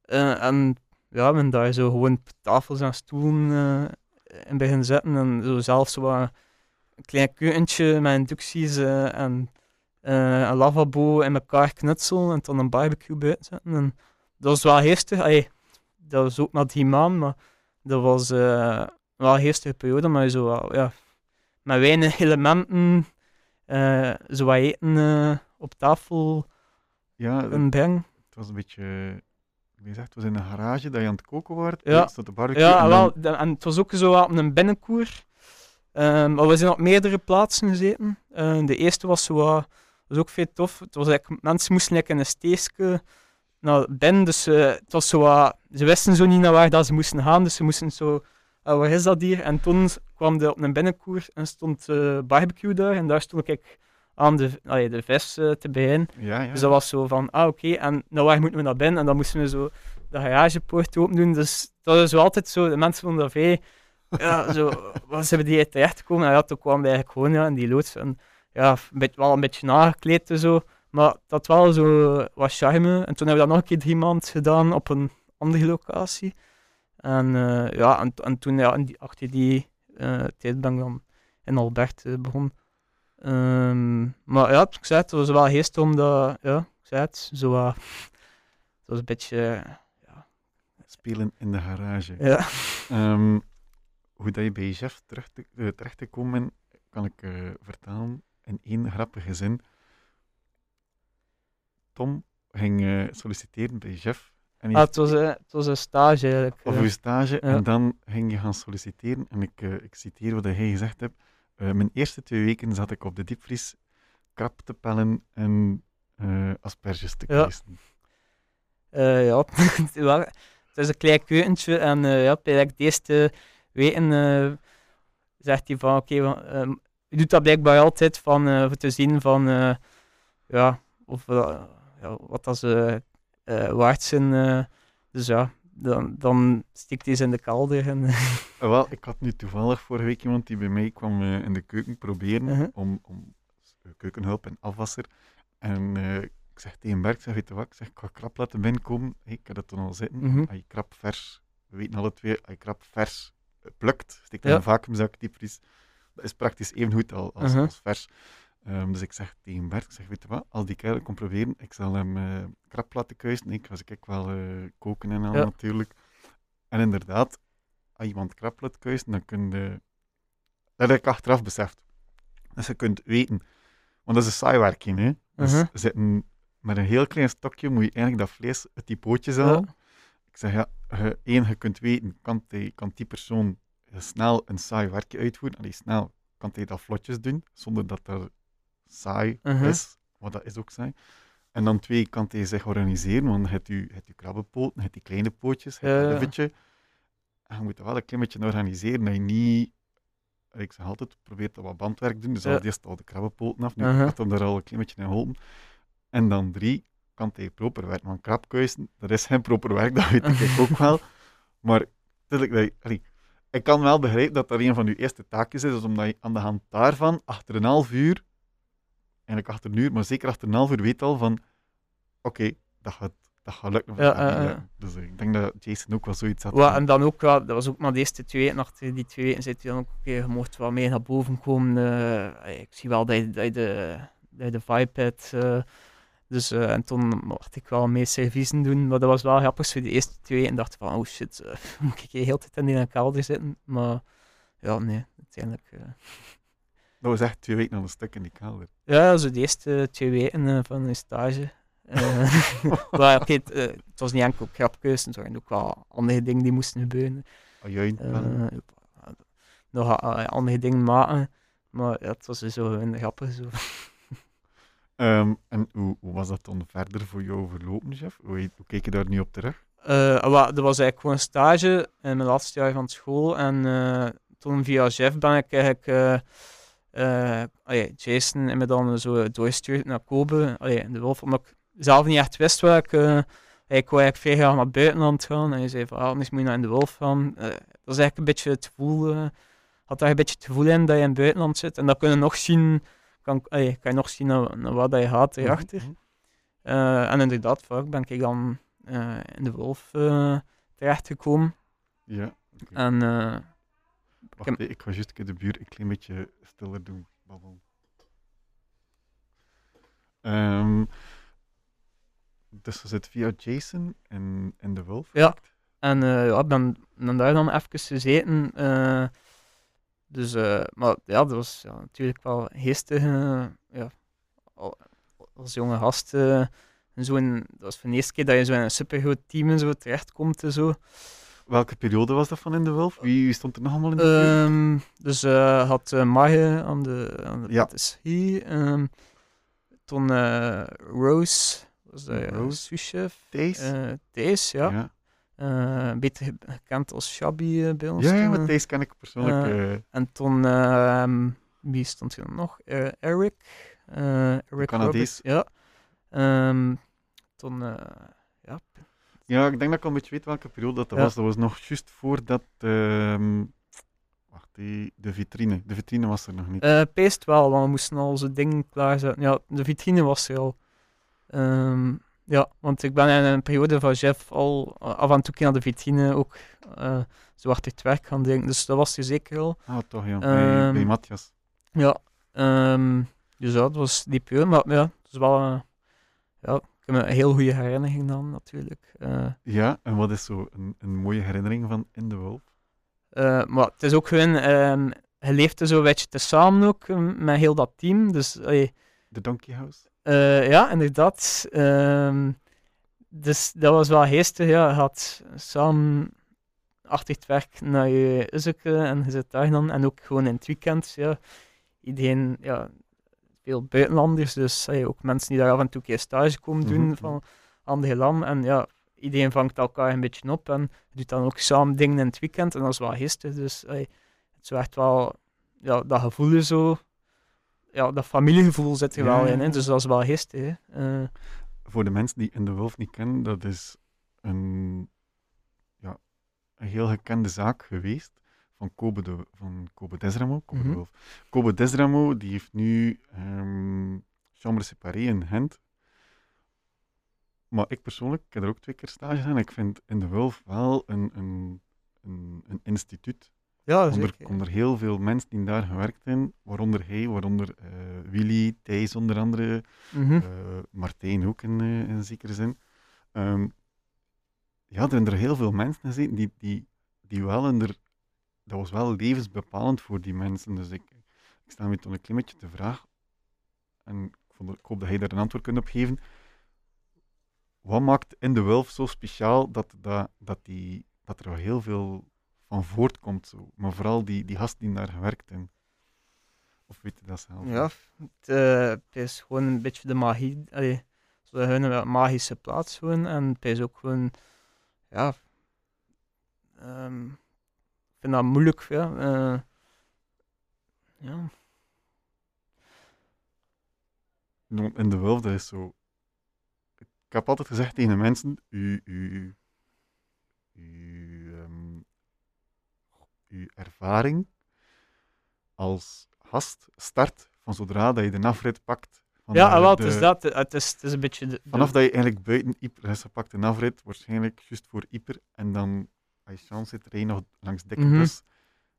B: Eh, en ja, hebben daar zo gewoon tafels en stoelen eh, in beginnen zetten. En zo zelfs zo een klein keukentje met inducties eh, en een lavabo in elkaar knutselen en dan een barbecue buiten zetten. En dat was wel. Allee, dat was ook na die maand, maar dat was wel een heestige periode. Maar zo, wel, ja, met weinig elementen, zo wat eten op tafel
A: Ja, het
B: en brengen.
A: was een beetje. Wie zegt, was in een garage dat je aan het koken was.
B: Ja.
A: Stond de barbecue.
B: Ja,
A: en
B: wel,
A: dan-
B: de- en het was ook zo wat een binnenkoer. Ehm, maar we zijn op meerdere plaatsen gezeten. Eh, de eerste was zo wat, was ook veel tof. Het was eigenlijk, mensen moesten like in een steegje naar binnen, dus eh, het was zo wat, ze wisten zo niet naar waar dat ze moesten gaan, dus ze moesten zo, ah, waar is dat hier? En toen kwam de op een binnenkoer en stond eh barbecue daar, en daar stond ik aan de, allee, de vis eh, te beginnen.
A: ja, ja.
B: Dus dat was zo van, ah oké, en nou waar moeten we naar binnen? En dan moesten we zo de garagepoort open doen. Dus dat is wel altijd zo, de mensen vonden dat vrij, ja, zo, zijn we die terecht gekomen? En ja, toen kwamen we eigenlijk gewoon ja, in die loods. En ja, wel een beetje nagekleed en zo, maar dat wel zo wat charme. En toen hebben we dat nog een keer drie maanden gedaan op een andere locatie. En eh, ja, en, en toen, ja, in die, achter die eh, tijd ben ik dan in Albert eh, begonnen. Ehm, maar ja, ik zei het, het was wel geest om dat, ja, ik zei het, zo het was een beetje,
A: Spelen in de garage.
B: ja.
A: Ehm, hoe dat je bij Jeff terecht te, eh, terecht te komen, kan ik eh, vertellen in één grappige zin. Tom ging eh, solliciteren bij Jeff. En
B: Ah, het, was, het was een stage eigenlijk.
A: of uw stage.
B: Ja.
A: En dan ging je gaan solliciteren. En ik, ik citeer wat hij gezegd heeft. Eh, mijn eerste twee weken zat ik op de diepvries krap te pellen en eh, asperges te
B: Ja.
A: kiezen.
B: Eh, ja, het is een klein keukentje en ja, bij like, de eerste weken zegt hij van oké, ehm, je doet dat blijkbaar altijd van, voor te zien van ja, of, ja, wat dat ze waard zijn. dus ja, dan, dan stikt hij ze in de kelder. En,
A: Wel, ik had nu toevallig vorige week iemand die bij mij kwam eh, in de keuken proberen
B: Mhm.
A: om, om eh, keukenhulp en afwasser. En eh, ik zeg tegen Bert, ik zeg, weet je wat, ik zeg, ik ga krap laten binnenkomen. Hey, ik heb dat toen al zitten.
B: Mhm.
A: Als je krap vers, we weten alle twee, als je krap vers plukt, steekt in
B: Ja.
A: een vacuümzak, diepvries. Dat is praktisch even goed al, als, als vers. Ehm, dus ik zeg tegen Bert, ik zeg, weet je wat, als die kerel komt proberen, ik zal hem eh, krap laten kuisen. Ik ze kijk wel eh, koken en al
B: Ja.
A: natuurlijk. En inderdaad, als iemand krap laat kuisen, dan kun je... Dat heb ik achteraf beseft. Dus je kunt weten, want dat is een saai werking, hè. Dus zitten, met een heel klein stokje moet je eigenlijk dat vlees uit die pootjes halen.
B: Ja.
A: Ik zeg, ja, je, één, je kunt weten, kan die, kan die persoon snel een saai werkje uitvoeren? Allee, snel kan hij dat vlotjes doen, zonder dat dat saai
B: Mhm.
A: is, want dat is ook saai. En dan twee, kan hij zich organiseren, want je hebt je, je hebt je krabbenpoot, je hebt die kleine pootjes, je hebt
B: Ja,
A: liftje. En je moet dat wel een klein beetje organiseren, dat je niet... Ik zeg altijd, probeer dat wat bandwerk te doen, dus
B: Ja.
A: al eerst al de krabbenpoten af, nu
B: Mhm.
A: gaat hem daar al een klein beetje in helpen. En dan drie, kan hij proper werk. Want krapkuisen, dat is geen proper werk, dat weet ik ook wel. Maar tuurlijk, dat je- allee, ik kan wel begrijpen dat dat een van uw eerste taakjes is, dus omdat je aan de hand daarvan, achter een half uur, eigenlijk achter een uur, maar zeker achter een half uur weet al van, oké, dat, gaat, dat gaat lukken dat
B: Ja,
A: gaat niet
B: ja, ja.
A: lukken. Dus eh, ik denk dat Jason ook wel zoiets had. Van,
B: en dan ook wel, dat was ook maar de eerste twee weken. Achter die twee weken zei hij dan ook, oké, je mocht wel mee naar boven komen. eh, ik zie wel dat je, dat je, de, dat je de vibe hebt. eh. dus, en toen mocht ik wel mee serviezen doen. Maar dat was wel grappig. Voor de eerste twee weken dacht ik van, oh shit, moet ik hier heel de tijd in die kelder zitten? Maar ja, nee, uiteindelijk... eh,
A: Dat was echt twee weken aan een stuk in die kelder.
B: Ja, zo de eerste twee weken eh, van een stage. Eh, maar oké, het, eh, het was niet enkel krapkeus, er waren ook wel andere dingen die moesten gebeuren. Eh,
A: wel.
B: nog andere dingen maken. Maar ja, het was dus zo een grappig. Zo.
A: Ehm, en hoe, hoe was dat dan verder voor jou verlopen, chef? Hoe, hoe keek je daar nu op terug?
B: Eh, wel, dat was eigenlijk gewoon een stage in mijn laatste jaar van school. En eh, toen via Jeff ben ik eigenlijk... eh, eh, allee, Jason en me dan zo doorgestuurd naar Kobe, allee, in de Wolf, omdat ik zelf niet echt wist waar ik... eh, ik wou eigenlijk veel graag naar het buitenland gaan. En hij zei van, ah, anders moet je naar in de Wolf gaan. Eh, dat is eigenlijk een beetje het gevoel... eh, had daar een beetje het gevoel in dat je in het buitenland zit. En dat kun je nog zien... Kan, allee, kan je nog zien naar, naar wat je gaat erachter.
A: Mhm.
B: En inderdaad, vaak ben ik dan in de Wolf terechtgekomen.
A: Ja.
B: En heb-
A: hè, ik ga juist de buurt een klein beetje stiller doen. Babbel. Ehm, dus je zit via Jason en, en de Wolf.
B: Ja. En eh, ja, ik ben, ben daar dan even gezeten. eh, dus, eh, maar ja, dat was ja, natuurlijk wel geestig. ja, al- als jonge gast. en zo in, dat was voor de eerste keer dat je zo in een supergroot team en zo terechtkomt en zo.
A: Welke periode was dat van in de Wolf? Wie, wie stond er nog allemaal in de?
B: Ehm, dus eh had uh, aan de, aan de
A: Ja.
B: patisserie. ehm toen eh, Rose was de
A: Rose.
B: Souschef.
A: Thijs,
B: ja.
A: ja.
B: Beter ge- gekend als Shabby eh, bij ons.
A: Ja, ja,
B: toen,
A: maar. Thijs ken ik persoonlijk.
B: En toen, ehm, wie stond er dan nog? Eric. Eric
A: Canadees.
B: Ja. Ehm, toen, eh, ja.
A: Ja, ik denk dat ik al een beetje weet welke periode dat, dat
B: Ja.
A: was. Dat was nog juist voordat... ehm, wacht, die, de vitrine. De vitrine was er nog niet.
B: eh peest wel, want we moesten al zo dingen klaarzetten. Ja, de vitrine was er al. Ehm, ja, want ik ben in een periode van Jeff al eh, af en toe naar de vitrine ook eh, zo achter het werk gaan denken. Dus dat was er zeker al.
A: Ah, toch ja. bij,
B: ehm,
A: bij Matthias.
B: Ja, dus ja, dat was die periode. Maar ja, het is wel ja, heb een heel goede herinnering dan natuurlijk. Eh,
A: Ja, en wat is zo een, een mooie herinnering van In de Wolf?
B: eh, maar het is ook gewoon, ehm je leeft er zo een beetje tezamen ook eh, met heel dat team. Dus
A: De Donkey House?
B: eh, ja, inderdaad. ehm, dus dat was wel geestig. Ja, je had samen achter het werk naar je Uzzeke en je zit daar dan. En ook gewoon in het weekend. Ja, iedereen, ja, veel buitenlanders. Dus ook mensen die daar af en toe een keer stage komen doen
A: Mhm,
B: van andere landen. En ja, iedereen vangt elkaar een beetje op en doet dan ook samen dingen in het weekend. En dat is wel geestig. Dus allee, het is echt wel, ja, dat gevoel zo. Ja, dat familiegevoel zit er
A: Ja,
B: wel
A: ja,
B: in. Hè?
A: ja.
B: Dus dat is wel. Hè? Eh,
A: Voor de mensen die In de Wolf niet kennen, dat is een een heel gekende zaak geweest van Kobe, de, van Kobe Desramo. Kobe,
B: Mhm.
A: Wolf. Kobe Desramo die heeft nu ehm chambre séparée in Gent. Maar ik persoonlijk, ik heb er ook twee keer stage gedaan. Ik vind in de Wulf wel een, een, een, een instituut.
B: Ja,
A: Er
B: zeker.
A: komen er heel veel mensen die daar gewerkt hebben, waaronder hij, waaronder eh, Willy, Thijs onder andere, eh, Martijn ook in, eh, in zekere zin. Ehm, ja, er zijn er heel veel mensen gezeten die, die, die wel in der, dat was wel levensbepalend voor die mensen. Dus ik, ik sta me toen een klein beetje te vraag, en ik, vond, ik hoop dat hij daar een antwoord kunt op geven. Wat maakt in de zo speciaal dat, dat, dat, die, dat er heel veel van voortkomt? Zo? Maar vooral die, die gasten die daar gewerkt hebben. Of weet je dat zelf?
B: Ja, het, eh, het is gewoon een beetje de magie. Allee, hebben een magische plaats gewoon. En het is ook gewoon, ja. ehm, vind dat moeilijk, ja. eh, ja.
A: In de Wulf, dat is zo. Ik heb altijd gezegd tegen de mensen: u, u, u, ehm, uw ervaring als gast start van zodra dat je de afrit pakt. Van
B: Ja,
A: de-
B: ah, wel,
A: de-
B: het is dat. Het is, het is een beetje. De, de-
A: Vanaf dat je eigenlijk buiten Yper is gepakt, een afrit, waarschijnlijk juist voor Yper. En dan, als je chance zit, rij je nog langs dikke
B: Mhm.
A: bus.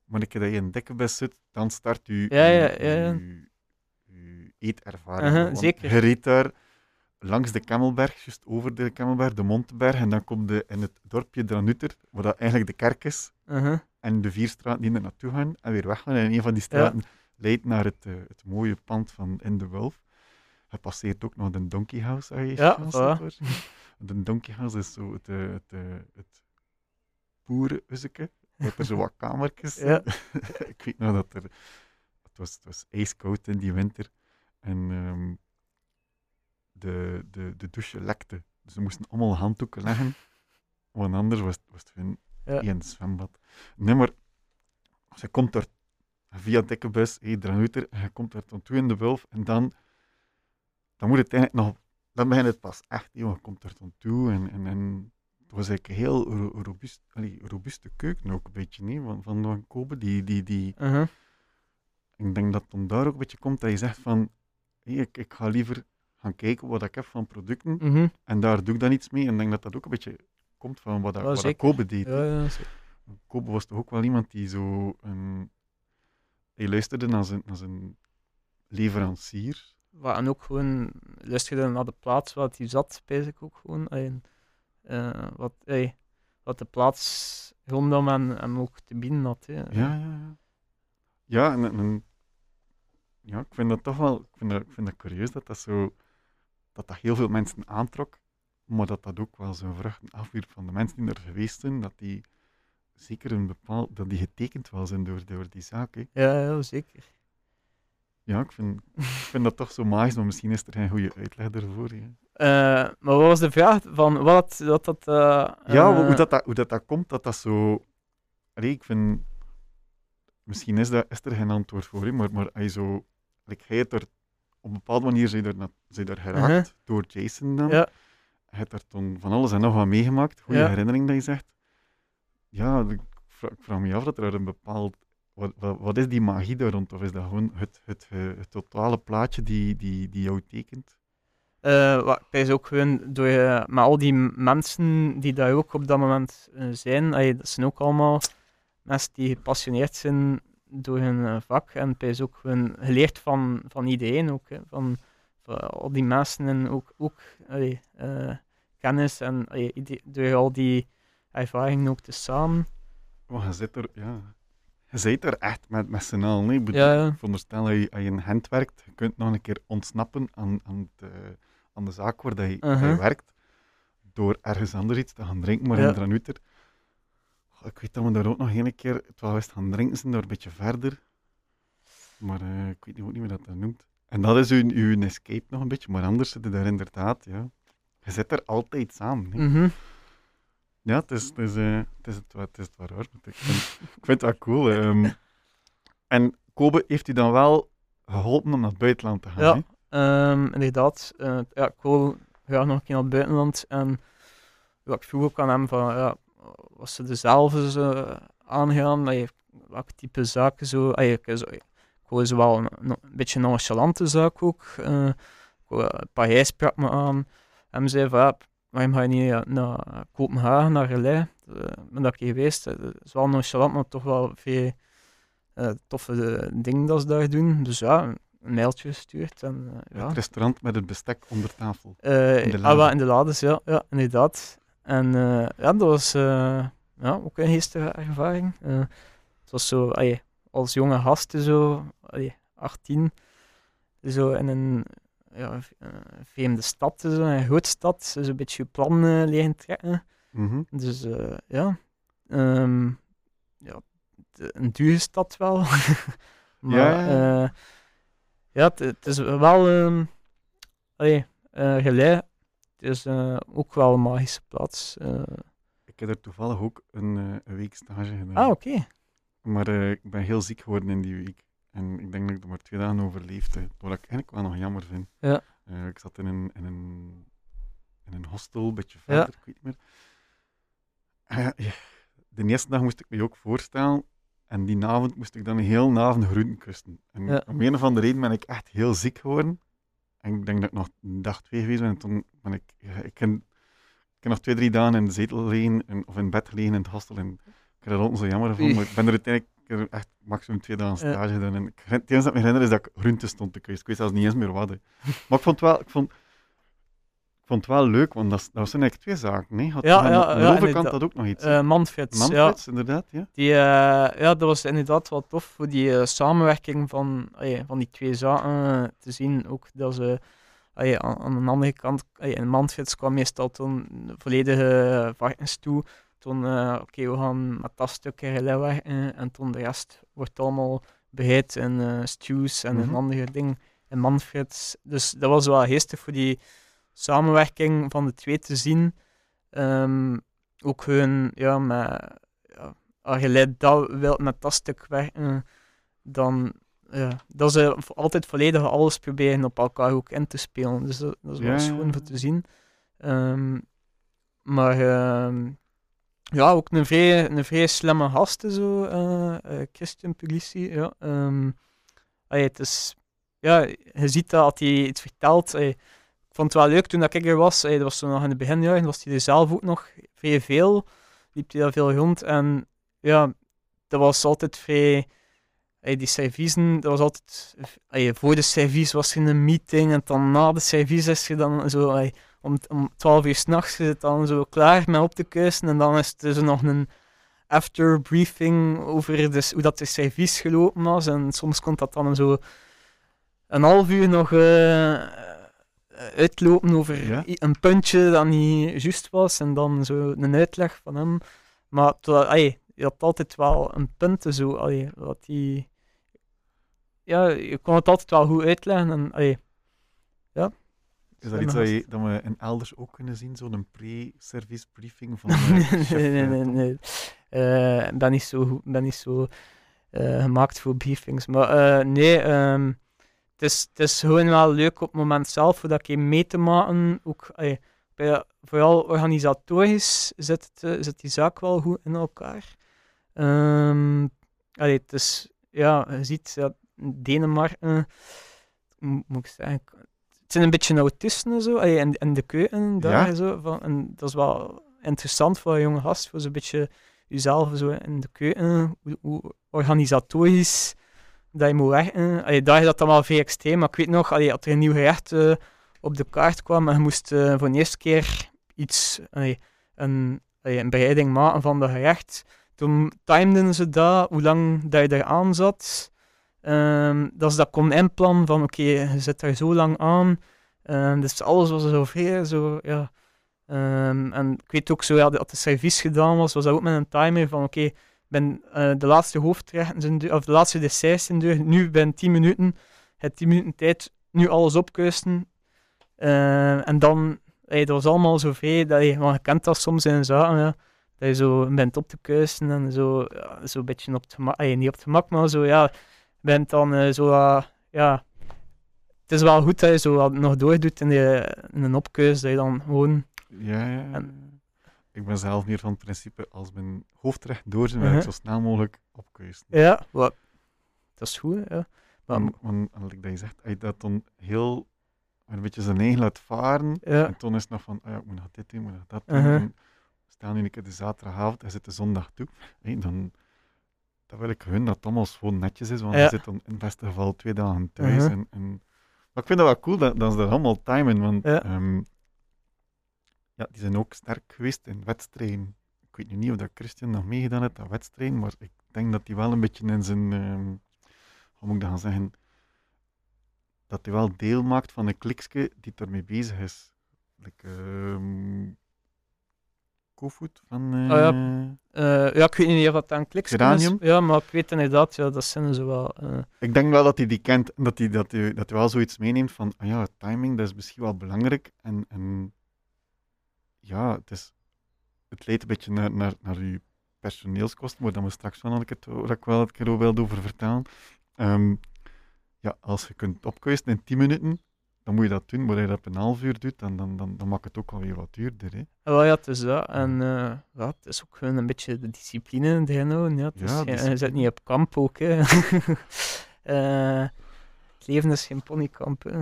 A: Maar een keer dat je in dikke bus zit, dan start je,
B: Ja, ja, ja,
A: eetervaring.
B: Zeker.
A: Je reed daar langs de Kemmelberg, juist over de Kemmelberg, de Monteberg. En dan kom je in het dorpje Dranutter, waar dat eigenlijk de kerk is. En de vier straten die er naartoe gaan en weer weggaan. En een van die straten leidt naar het, eh, het mooie pand van In de Wulf. Je passeert ook nog de Donkey House. Als je
B: Ja,
A: chance. De Donkey House is zo het, eh, het, eh, het boerenhuzzeke. Met er zo wat kamertjes.
B: Ja.
A: ik weet nog dat er... Het was, het was ijskoud in die winter. En ehm, de, de, de douche lekte. Dus we moesten allemaal handdoeken leggen. Want anders was, het- was het gewoon
B: Ja.
A: zwembad. Nee, maar ze komt er via dikke bus, hey, Dranuiter, en je komt er dan toe in de Wulf. En dan, dan moet het eigenlijk nog... Dan begint het pas echt. Joh, je komt er dan toe en... en, en het was eigenlijk een heel ro- robuust, allee, robuuste keuken ook een beetje, nee, van, van Van Kobe. Die, die, die,
B: Uh-huh.
A: ik denk dat het dan daar ook een beetje komt dat je zegt van, hey, ik, ik ga liever gaan kijken wat ik heb van producten
B: Mhm.
A: en daar doe ik dan iets mee. En ik denk dat dat ook een beetje komt van wat, dat,
B: Ja,
A: wat dat
B: zeker.
A: Kobe deed.
B: Ja, ja.
A: Kobe was toch ook wel iemand die zo een... Hij luisterde naar zijn, naar zijn leverancier.
B: En ook gewoon luisterde naar de plaats waar hij zat, ik ook gewoon. En, eh, wat, wat de plaats rondom hem, hem ook te bieden had. Hè.
A: Ja, ja, ja. Ja, en, en- ja, ik vind dat toch wel... Ik vind dat, ik vind dat curieus dat dat zo... Dat dat heel veel mensen aantrok, maar dat dat ook wel zijn vruchten afwierp van de mensen die er geweest zijn, dat die zeker een bepaald... Dat die getekend wel zijn door, door die zaak, hè.
B: Ja, ja, zeker.
A: Ja, ik vind, ik vind dat toch zo magisch, maar misschien is er geen goede uitleg hè.
B: Eh, maar wat was de vraag van wat dat... dat eh,
A: Ja,
B: eh,
A: hoe, dat, dat, hoe dat, dat komt, dat dat zo... Allee, ik vind... Misschien is, dat, is er geen antwoord voor, hè, maar, maar je zo... Like, hij het er... Op een bepaalde manier zijn er, zijn er geraakt door Jason dan.
B: Ja.
A: Hij heeft er toen van alles en nog wat meegemaakt. Goede
B: Ja.
A: herinnering dat je zegt. Ja, ik vraag, ik vraag me af dat er een bepaald... Wat, wat, wat is die magie daar rond? Of is dat gewoon het, het, eh, het, totale plaatje die, die, die jou tekent?
B: Wat, ik is ook gewoon door, eh, met al die mensen die daar ook op dat moment eh, zijn, allee, dat zijn ook allemaal mensen die gepassioneerd zijn door hun vak. En het is ook gewoon geleerd van, van iedereen ook, hè, van, van al die mensen en ook, ook allee, kennis en allee, door al die ervaringen ook te samen.
A: Maar je zit er, ja... Je zit er echt met, met z'n allen. Ik bedoel,
B: Ja, ja.
A: Ik veronderstel dat je, als je in Gent werkt, je kunt nog een keer ontsnappen aan, aan, het, aan de zaak waar dat dat je
B: Uh-huh.
A: werkt, door ergens anders iets te gaan drinken, maar
B: Ja.
A: in. Goh, Ik weet dat we daar ook nog een keer, terwijl we eens gaan drinken zijn, daar een beetje verder. Maar eh, ik weet niet, ook niet meer dat dat noemt. En dat is uw, uw escape nog een beetje, maar anders zit je daar inderdaad, ja. Je zit er altijd samen.
B: Mhm.
A: Ja, het is het, is, eh, het, is het, het is het waar hoor. Ik vind, ik vind het wel cool. ehm. en Kobe heeft u dan wel geholpen om naar het buitenland te gaan?
B: Ja. Ehm, inderdaad. eh, ja, graag nog een keer naar het buitenland. En ja, ik vroeg ook aan hem van, ja, was ze dezelfde aangegaan? Allee, welke type zaken zo? Allee, ik, zo, ik wel een, een beetje nonchalante zaak ook. eh een paar sprak me aan. En zei van, ja, waarom ga je niet eh, naar Kopenhagen, naar Relais? Uh, ben dat keer geweest. Eh, Het is wel nonchalant, maar toch wel veel eh, toffe eh, dingen dat ze daar doen. Dus ja, een mailtje gestuurd. En, eh, ja.
A: Het restaurant met het bestek onder tafel.
B: Eh,
A: In de
B: ah,
A: lade.
B: wel, in de lades, ja, ja inderdaad. En eh, ja, dat was ja, ook een geestige ervaring. Het was zo, allee, als jonge gasten zo, allee, 18, zo in een ja, vreemde stad, zo, een grote stad, zo een beetje je plan leren trekken.
A: Mhm.
B: Dus ja, ehm, ja een dure stad wel. maar
A: Ja, ja, ja.
B: ja, het- is wel, ehm allee, eh, het is eh, ook wel een magische plaats. eh.
A: Ik heb er toevallig ook een, een week stage gedaan.
B: ah, oké.
A: Maar ik ben heel ziek geworden in die week. En ik denk dat ik er maar twee dagen overleefde. Wat ik eigenlijk wel nog jammer vind.
B: Ja.
A: Ik zat in een, in een, in een hostel, een beetje
B: Ja.
A: verder, ik weet niet meer. Ah ja, ja. De eerste dag moest ik me ook voorstellen. En die avond moest ik dan een heel avond groenten kusten. En
B: Ja.
A: om een of andere reden ben ik echt heel ziek geworden. En ik denk dat ik nog een dag twee geweest ben. En toen ben ik... ik, ken, ik heb nog twee, drie dagen in de zetel gelegen, en- of in bed gelegen in het hostel. En ik heb er altijd zo jammer van. Maar ik ben er uiteindelijk er echt maximum twee dagen stage gedaan. En ik, het enige dat ik me herinner is dat ik groenten stond te kuisen. Ik weet zelfs niet eens meer wat. hè. Maar ik vond wel... Ik vond, vond het wel leuk, want dat, dat zijn eigenlijk twee zaken. Nee? Had,
B: Ja,
A: aan de-
B: ja,
A: aan de
B: ja,
A: overkant had ook nog iets. hè?
B: Eh Manfreds, ja.
A: Inderdaad, ja.
B: Die, eh, ja, dat was inderdaad wel tof voor die eh, samenwerking van, allee, van die twee zaken te zien. Ook dat ze allee, aan, aan de andere kant, allee, in Manfreds kwam meestal toen volledige varkens toe. Toen, oké, we gaan met dat stukje relais werken en toen de rest wordt allemaal bereid in stews en
A: Mhm.
B: een andere ding in Manfreds. Dus dat was wel geestig voor die samenwerking van de twee te zien. Ehm, ook hun, ja, met, ja, als je leidt dat wilt met dat stuk werken, dan ja, dat ze altijd volledig alles proberen op elkaar ook in te spelen. Dus dat, dat is wel
A: Ja,
B: schoon voor te zien. Ehm, maar ehm, ja, ook een vrij, een vrij slimme gast, zo, eh, eh, Christian Puglisi. Ja, allee, het is, ja, je ziet dat als hij iets vertelt. allee, vond het wel leuk toen dat ik er was. allee, dat was zo nog in de beginjaren, was hij er zelf ook nog vrij veel. Liep hij daar veel rond. En ja, dat was altijd vrij. die serviezen, dat was altijd. voor de service was er een meeting. En dan na de service is je dan zo. om, om 12 uur s'nachts zit dan zo klaar met op te kuisen. En dan is er nog een after briefing over dus hoe dat de service gelopen was. En soms komt dat dan zo een half uur nog eh, uitlopen over
A: Ja.
B: een puntje dat niet juist was. En dan zo een uitleg van hem. Maar je had altijd wel een punt zo. Allee, wat die, ja, je kon het altijd wel goed uitleggen. En, allee,
A: Is dat iets dat, je, dat we in elders ook kunnen zien? Zo'n pre-service briefing van de chef,
B: nee, nee,
A: eh,
B: nee. Nee. Eh, Ik ben niet zo, ben niet zo eh, gemaakt voor briefings. Maar eh, nee, ehm, het, is, het is gewoon wel leuk op het moment zelf, voor dat keer mee te maken. Ook, allee, bij, vooral organisatorisch zit, het, eh, zit die zaak wel goed in elkaar. Allee, het is, ja, je ziet dat Denemarken, mo- moet ik zeggen, het zijn een beetje autisten zo, allee, in de keuken daar
A: Ja.
B: zo. Van, en dat is wel interessant voor een jonge gast, voor zo'n beetje jezelf zo in de keuken, hoe, hoe organisatorisch dat je moet werken. Allee, daar is dat vrij extreem, maar ik weet nog, allee, als er een nieuw gerecht eh, op de kaart kwam en je moest eh, voor de eerste keer iets, allee, een, een bereiding maken van de gerecht, toen timeden ze dat, hoe lang dat je daar aan zat. Ehm, dat ze dat kon inplannen van oké, je zit daar zo lang aan. Ehm, dus alles was zo vrij, zo, ja. Ehm, en ik weet ook zo, ja, dat de service gedaan was, was dat ook met een timer van oké, ben eh, de laatste hoofdrechten of de laatste desserts zijn deur, nu ben 10 minuten, het 10 minuten tijd, nu alles opkuisen. Eh, en dan, hey, dat was allemaal zo vrij, dat je, want je kent dat soms in zaken, ja, dat je zo bent op te kuisen en zo, ja, zo een beetje op het gemak, eh, niet op het gemak, maar zo, ja, bent dan eh, zo, ah, ja, het is wel goed dat je zo wat nog doordoet in, de, in een opkeus, dat je dan gewoon,
A: Ja, ja. ja.
B: En-
A: ik ben zelf meer van het principe, als mijn hoofd recht door zit, wil ik
B: Mhm.
A: zo snel mogelijk opkuisen.
B: Ja, wat, dat is goed, ja. Maar,
A: Want, want, like dat je zegt, als je dat dan heel een beetje zijn eigen laat varen,
B: ja,
A: en toen is het nog van, ah ja, ik moet nog dit doen, ik moet nog dat doen.
B: Mhm.
A: En Stel nu een keer de zaterdagavond en zit de zondag toe, dan, dan wil ik hun dat het allemaal gewoon netjes is, want
B: Ja.
A: je zit dan in het beste geval twee dagen thuis.
B: Mhm.
A: en, en, maar ik vind dat wel cool dat, dat ze dat allemaal timen, want
B: Ja.
A: Ja, die zijn ook sterk geweest in wedstrijden. Ik weet nu niet of dat Christian nog meegedaan heeft aan wedstrijden, maar ik denk dat hij wel een beetje in zijn, ehm, hoe moet ik dat gaan zeggen, dat hij wel deel maakt van een klikske die ermee bezig is. Like, ehm van... eh,
B: Oh ja. Eh, ja, ik weet niet of dat aan kliks is. Ja, maar ik weet inderdaad, ja, dat zijn ze wel. eh,
A: Ik denk wel dat hij die kent en dat hij, dat hij, dat hij wel zoiets meeneemt van, ah ja, timing, dat is misschien wel belangrijk. En, en ja, het, is, het leidt een beetje naar, naar, naar je personeelskosten, maar daar moet straks wel een keer, waar ik wel een keer wil over vertellen. Ehm, ja, als je kunt opkuisen in 10 minuten, dan moet je dat doen. Maar als je dat op een half uur doet, dan, dan, dan, dan maakt het ook alweer wat duurder. Hè.
B: wel ja, het is dat. En ja, het is ook gewoon een beetje de discipline erin houden. Ja, het je zit niet op kamp ook. Hè. Eh, het leven is geen ponykamp. Hè.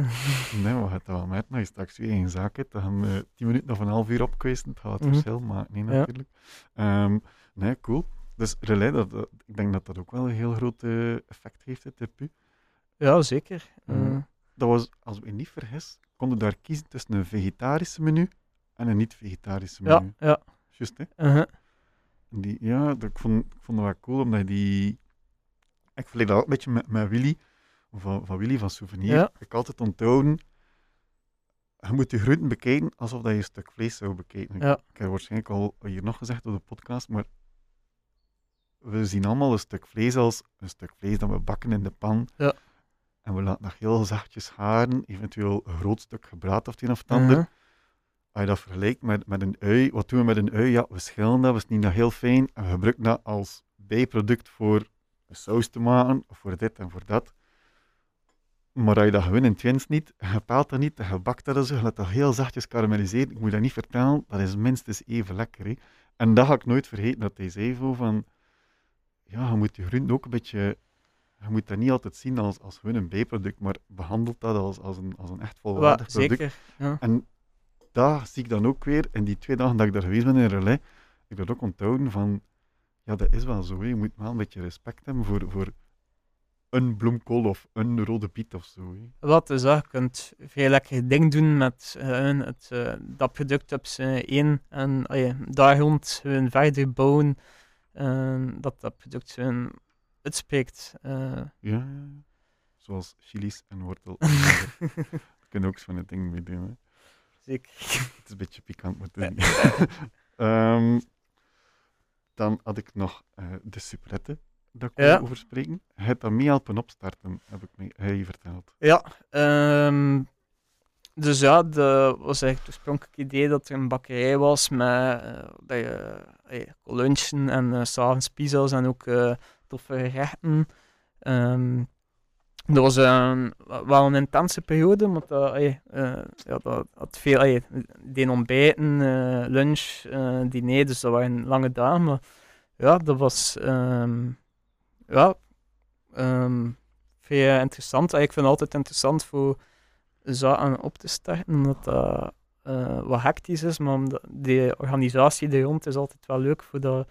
A: Nee, maar dat wel met, als je straks weer een zaak hebt, dan gaan we 10 minuten of een half uur opkuisen. Het gaat het
B: Mhm.
A: verschil maken, nee,
B: Ja.
A: natuurlijk. Ehm, nee, cool. Dus relais, dat, dat- ik denk dat dat ook wel een heel groot eh, effect heeft, het op u.
B: Ja, zeker. Eh,
A: Mhm. Dat was, als ik me niet vergis, konden daar kiezen tussen een vegetarische menu en een niet-vegetarische
B: ja,
A: menu.
B: ja.
A: Juist, hè?
B: uh-huh.
A: Die, ja, dat, ik, vond, ik vond dat wel cool, omdat die... Ik vergelijk dat ook een beetje met, met Willy, van, van Willy van Souvenir.
B: Ja.
A: Ik altijd onthouden, je moet de groenten bekijken alsof dat je een stuk vlees zou bekijken.
B: Ja.
A: Ik heb waarschijnlijk al hier nog gezegd op de podcast, maar we zien allemaal een stuk vlees als een stuk vlees dat we bakken in de pan.
B: Ja.
A: En we laten nog heel zachtjes haren, eventueel een groot stuk gebraad of het een of het ander.
B: uh-huh.
A: Als je dat vergelijkt met, met een ui, wat doen we met een ui? Ja, we schillen dat, we snijden dat heel fijn en we gebruiken dat als bijproduct voor een saus te maken, of voor dit en voor dat. Maar als je dat gewoon in twins niet, je paalt dat niet, je bakt dat zo, je laat dat heel zachtjes karamelliseren, ik moet dat niet vertellen, dat is minstens even lekker. Hè? En dat ga ik nooit vergeten, dat hij zei van, ja, je moet je groenten ook een beetje, je moet dat niet altijd zien als, als gewoon een bijproduct, maar behandelt dat als, als, een, als een echt
B: Wa-
A: volwaardig product.
B: zeker. Ja.
A: En daar zie ik dan ook weer, in die twee dagen dat ik daar geweest ben in Relais, ik dat ook onthouden van, ja, dat is wel zo. hè. Je moet wel een beetje respect hebben voor, voor een bloemkool of een rode biet of zo. hè.
B: Wat is dat? Je kunt veel lekker ding doen met eh, het, eh, dat product op zijn één en allee, daar rond hun verder bouwen eh, dat dat product hun uitspreekt. Eh,
A: Ja, ja, ja. Zoals chilies en wortel. Daar kunnen ook zo'n ding mee doen. Hè.
B: zeker.
A: Het is een beetje pikant, maar het is niet. Ehm, dan had ik nog eh, de suprette, dat ik
B: Ja.
A: over spreken. Je hebt dat mee helpen opstarten, heb ik me, hij verteld.
B: Ja, ehm, dus ja, dat was eigenlijk het oorspronkelijke idee dat er een bakkerij was met eh, dat je eh, kon lunchen en eh, s s'avonds pizza's en ook eh, toffe gerechten. Ehm, dat was een, wel een intense periode, want dat, eh, eh, ja, dat had veel, eh, die ontbijten, eh, lunch, eh, diner, dus dat waren lange dagen. Maar ja, dat was ehm, ja, ehm, veel interessant. Eh, Ik vind het altijd interessant voor zaken op te starten, omdat dat eh, wat hectisch is, maar omdat die organisatie er rond is altijd wel leuk voor dat,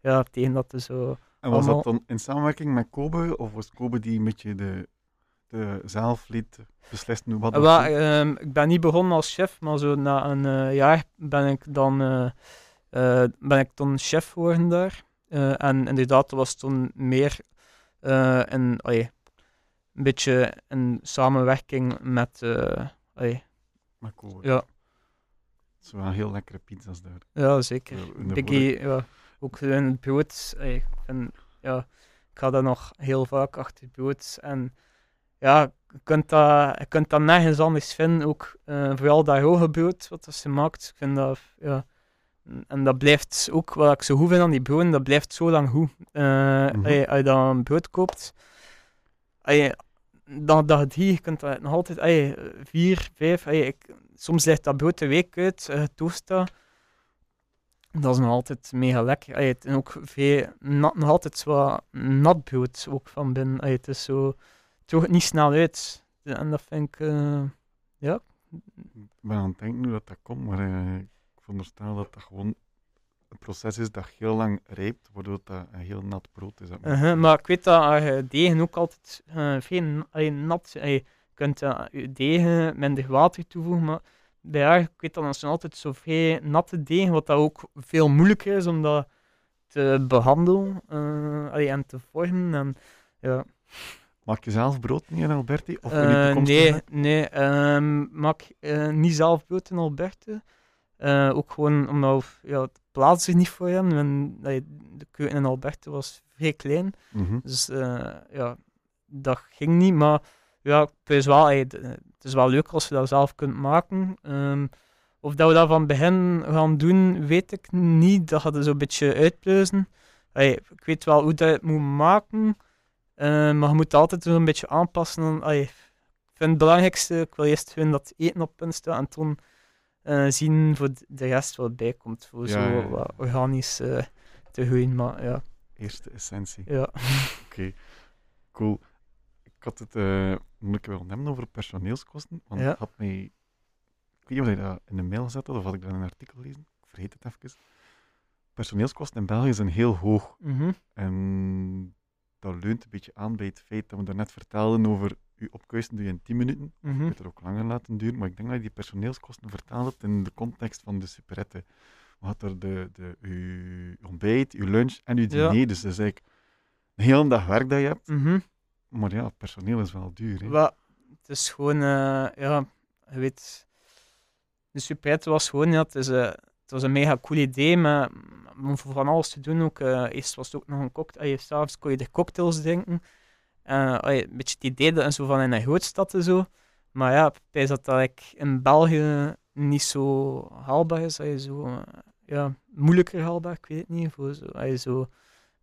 B: ja, tegen dat er zo...
A: En was
B: Allemaal-
A: dat dan in samenwerking met Kobe, of was Kobe die een beetje de, de zelf liet beslissen wat dat
B: Wel,
A: zou?
B: ehm, ik ben niet begonnen als chef, maar zo na een eh, jaar ben ik dan, eh, eh, ben ik dan chef geworden daar. Eh, en inderdaad, dat was toen meer eh, een, allee, een beetje een samenwerking met... eh, allee, ja,
A: Het zijn wel heel lekkere pizza's daar.
B: ja, zeker. Biggie, ja, ook in het brood. allee, vind, ja, ik ga dat nog heel vaak achter het brood. En ja, je kunt dat, je kunt dat nergens anders vinden. Ook eh, vooral dat hoge brood wat dat ze maakt. Ik vind dat, ja. En dat blijft ook, wat ik zo goed vind aan die broden, dat blijft zo lang goed. Eh, als je dan een brood koopt, allee, dan dat het hier, je kunt dat nog altijd, allee, vier, vijf, allee, ik, soms ligt dat brood een week uit, uh, toast dat. Dat is nog altijd mega lekker. Allee, en ook veel, nat, nog altijd zo nat brood ook van binnen. Allee, het is zo, het droogt niet snel uit. En dat vind ik, eh,
A: Ik ben aan het denken hoe dat, dat komt, maar eh, ik veronderstel dat dat gewoon een proces is dat heel lang rijpt, waardoor dat een heel nat brood is.
B: Uh-huh, maar ik weet dat je degen ook altijd eh, veel nat... je kunt eh, je degen minder water toevoegen, maar bij haar, ik weet dat ze altijd zo vrij natte degen, wat dat ook veel moeilijker is om dat te behandelen eh, allee, en te vormen. En, ja.
A: Maak je zelf brood niet in Alberti? Of in
B: Eh,
A: toekomstige-
B: nee, nee ehm, maak eh, niet zelf brood in Alberta. Eh, ook gewoon omdat ja, het plaats is niet voor hem. En, de keuken in Alberta was vrij klein.
A: Mhm.
B: Dus eh, ja, dat ging niet. Maar ja, het is, wel, het is wel leuk als je dat zelf kunt maken. Ehm, of dat we dat van begin gaan doen, weet ik niet. Dat gaat er zo'n beetje uitpluizen. Allee, ik weet wel hoe dat je het moet maken. eh, maar je moet altijd zo'n beetje aanpassen. ik vind het belangrijkste, ik wil eerst gewoon dat eten op punt staat en toen eh, zien voor de- rest wat bij komt. Voor
A: Ja,
B: zo wat organisch eh, te groeien. Maar ja,
A: Eerste essentie.
B: ja.
A: Oké, cool. Ik had het, eh moet ik wel hebben over personeelskosten, want ik had mij, ik weet niet of je dat in de mail had of had ik dat in een artikel lezen, ik vergeet het even. Personeelskosten in België zijn heel hoog
B: Mhm.
A: en dat leunt een beetje aan bij het feit dat we daarnet vertelden over je opkuisen doe je in 10 minuten. Je
B: Mhm.
A: kunt het ook langer laten duren, maar ik denk dat je die personeelskosten vertaald hebt in de context van de superette. We hadden er de, de, uw ontbijt, uw lunch en uw
B: Ja.
A: diner, dus dat is eigenlijk een hele dag werk dat je hebt.
B: Mhm.
A: Maar ja, personeel is wel duur. Hè?
B: Het is gewoon, eh, ja, je weet, de Superette was gewoon, ja, het, is, eh, het was een mega cool idee, maar om van alles te doen ook. eh, eerst was het ook nog een cocktail, je s'avonds kon je de cocktails drinken. Eh, een beetje het idee dat zo van in een grootstad en zo. Maar ja, ik dat dat in België niet zo haalbaar is. Allee, zo, eh, ja, moeilijker haalbaar, ik weet niet. Voor zo, allee, zo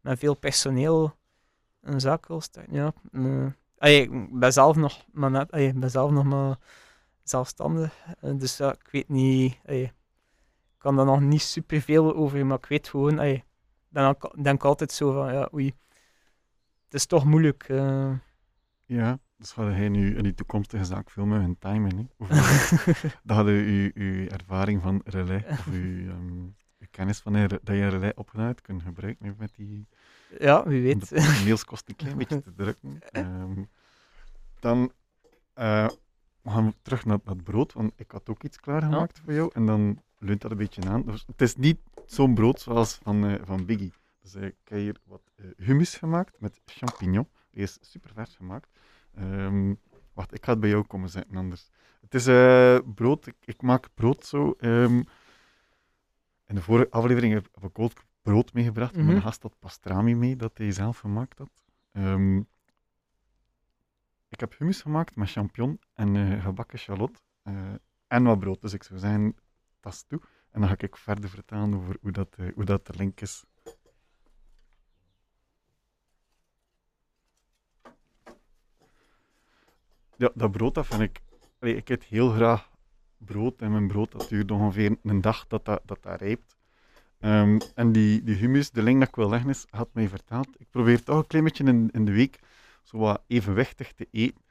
B: met veel personeel een zaak wil starten, ja. ik ben zelf nog maar net, allee, ik ben zelf nog maar zelfstandig. eh, dus ja, ik weet niet. ik kan daar nog niet superveel over, maar ik weet gewoon. Ik ook- denk altijd zo van ja, oei. Het is toch moeilijk. eh.
A: Ja, dus ga jij nu in die toekomstige zaak veel met hun timing. Hè? Hoeveel- Dan hadden uw, uw ervaring van relais, of uw, ehm, uw kennis van dat je een relais kunnen gebruiken met die
B: ja, wie weet.
A: de personeelskosten een klein beetje te drukken. Ehm, dan eh, we gaan we terug naar dat brood, want ik had ook iets klaargemaakt voor jou. En dan leunt dat een beetje aan. Dus het is niet zo'n brood zoals van, eh, van Biggie. Dus eh, ik heb hier wat eh, hummus gemaakt met champignon. Die is super vers gemaakt. Ehm, wacht, ik ga het bij jou komen zetten anders. Het is eh, brood. Ik, ik maak brood zo. ehm, in de vorige aflevering heb ik ook brood meegebracht.
B: Mhm.
A: Mijn gast had pastrami mee, dat hij zelf gemaakt had. Ehm, ik heb hummus gemaakt met champignon en gebakken shallot. en wat brood. Dus ik zou zeggen, tas toe. En dan ga ik verder vertellen over hoe dat, hoe dat de link is. Ja, dat brood, dat vind ik... Ik eet heel graag brood. En mijn brood, dat duurt ongeveer een dag dat dat, dat, dat rijpt. Ehm, en die, die hummus, de link dat ik wil leggen is, had mij verteld. Ik probeer toch een klein beetje in, in de week zo wat evenwichtig te eten.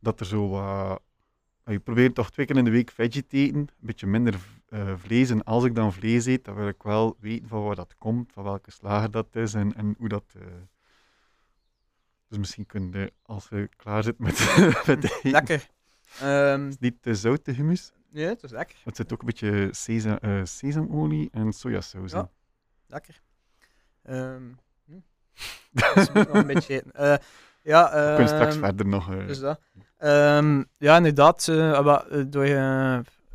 A: Dat er zo wat... Je probeert toch twee keer in de week veggie te eten, een beetje minder eh, vlees. En als ik dan vlees eet, dan wil ik wel weten van waar dat komt, van welke slager dat is en, en hoe dat... eh, Dus misschien kun je, als je klaar zit met, eten,
B: lekker. Ehm,
A: is niet te zout, de hummus.
B: ja, het is lekker.
A: Het zit ook een beetje sesam, eh, sesamolie en sojasaus in.
B: Ja. Lekker. Ehm, hm. Dus moet nog een beetje. Eh, ja,
A: We kunnen straks
B: ehm,
A: verder nog... eh,
B: Dus dat. Ja, inderdaad. eh, eh, door, je,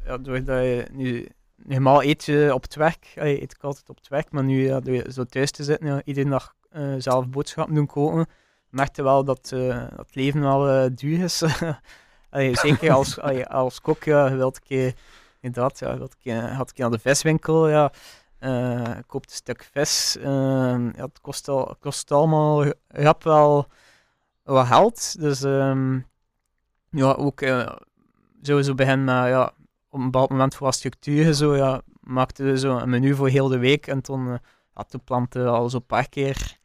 B: ja, doordat je nu normaal eet je op het werk, je eet ik altijd op het werk, maar nu ja, door je zo thuis te zitten, ja, iedere dag eh, zelf boodschappen doen koken, merkte wel dat, eh, dat het leven wel eh, duur is. Allee, zeker als, allee, als kok, ja, je wilt een keer, inderdaad, ja, wilt een keer, had een keer naar de viswinkel, ja, eh koopt een stuk vis, ehm, ja, het kost, al, kost allemaal, hebt wel wat geld, dus ehm, ja, ook eh, sowieso beginnen met, ja, op een bepaald moment voor wat structuur en zo, ja, maakten we zo een menu voor heel de week. En toen, uh, ja, toen planten we al zo'n paar keer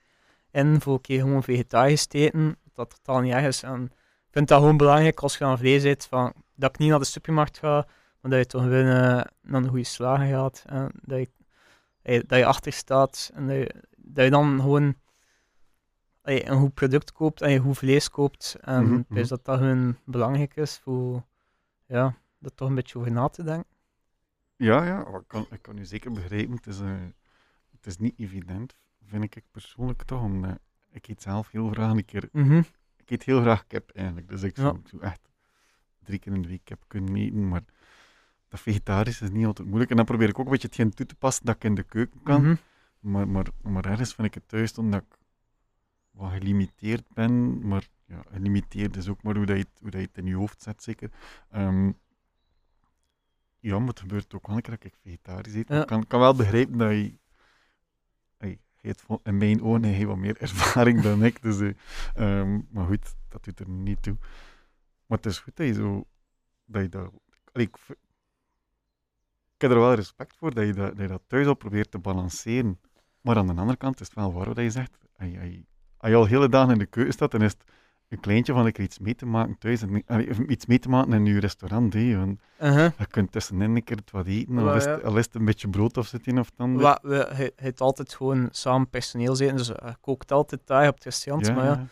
B: in voor een keer gewoon vegetarisch te eten. Dat totaal niet erg is. En ik vind dat gewoon belangrijk als je aan vlees eet, van, dat ik niet naar de supermarkt ga, maar dat je toch gewoon uh, naar een goede slager gaat. En dat je, dat je achter staat en dat je, dat je dan gewoon een goed product koopt en je goed vlees koopt. En mm -hmm. dat dat gewoon belangrijk is voor ja, er toch een beetje over na te denken.
A: Ja, ja, ik kan, ik kan u zeker begrijpen. Het is, uh, het is niet evident, vind ik persoonlijk toch. Omdat ik eet zelf heel graag een keer.
B: Mm -hmm.
A: Ik eet heel graag kip eigenlijk. Dus ik zou, echt drie keer in de week kip kunnen eten. Maar dat vegetarisch is niet altijd moeilijk. En dan probeer ik ook een beetje hetgeen toe te passen dat ik in de keuken kan.
B: Mm -hmm.
A: maar, maar, maar ergens vind ik het thuis omdat ik wat gelimiteerd ben. Maar ja, gelimiteerd is ook maar hoe, dat je, het, hoe dat je het in je hoofd zet, zeker. Um, ja, maar het gebeurt ook wel een keer dat ik vegetarisch eet.
B: Ja.
A: Ik kan, kan wel begrijpen dat je... Vol- in mijn ogen je wat meer ervaring dan ik. Dus, eh, ehm, maar goed, dat doet er niet toe. Maar het is goed dat je zo... Dat je ik, heb er wel respect voor dat je dat, dat thuis al probeert te balanceren. Maar aan de andere kant is het wel waar wat je zegt. Als je- als je al hele dagen in de keuken staat, dan is het een kleintje van ik iets mee te maken thuis. En, allee, iets mee te maken in je restaurant. Hè,
B: Uh-huh.
A: je kunt tussenin een keer wat eten, al is, al is het een beetje brood of zit in of ander.
B: Wat, we, hij, heeft altijd gewoon samen personeel zitten, dus hij kookt altijd daar op het restaurant. Maar ja,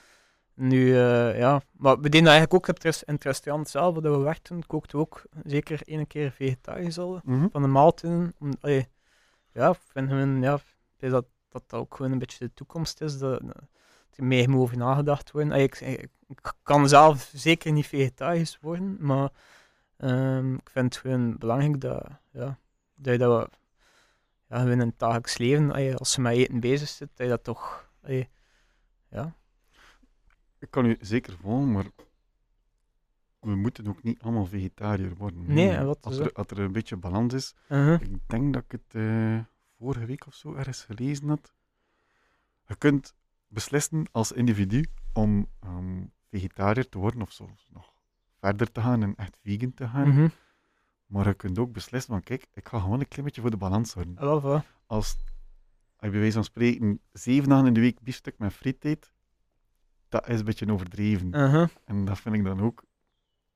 B: nu, eh, ja. Maar we deden dat eigenlijk ook op het in het restaurant zelf, waar we werkten, kookten we ook zeker één keer vegetarisch al,
A: Mhm.
B: van de maaltijden. Om- allee, ja, ik vind gewoon, ja, dat, dat dat ook gewoon een beetje de toekomst is, dat, meer moet over nagedacht worden. Ik, ik, ik kan zelf zeker niet vegetarisch worden, maar ehm, ik vind het gewoon belangrijk dat, ja, dat je dat we- ja, in het dagelijks leven, als je met eten bezig zit, dat je dat toch, ja.
A: Ik kan u zeker volgen, maar we moeten ook niet allemaal vegetariër worden.
B: Nee, wat
A: er, als er een beetje balans is.
B: Uh-huh.
A: Ik denk dat ik het eh, vorige week of zo ergens gelezen had. Je kunt beslissen als individu om ehm, vegetariër te worden of zo nog verder te gaan en echt vegan te gaan.
B: Mhm.
A: Maar je kunt ook beslissen van kijk, ik ga gewoon een klein beetje voor de balans zorgen.
B: Ah,
A: als, je bij wijze van spreken zeven dagen in de week biefstuk met friet eet, dat is een beetje overdreven. En dat vind ik dan ook,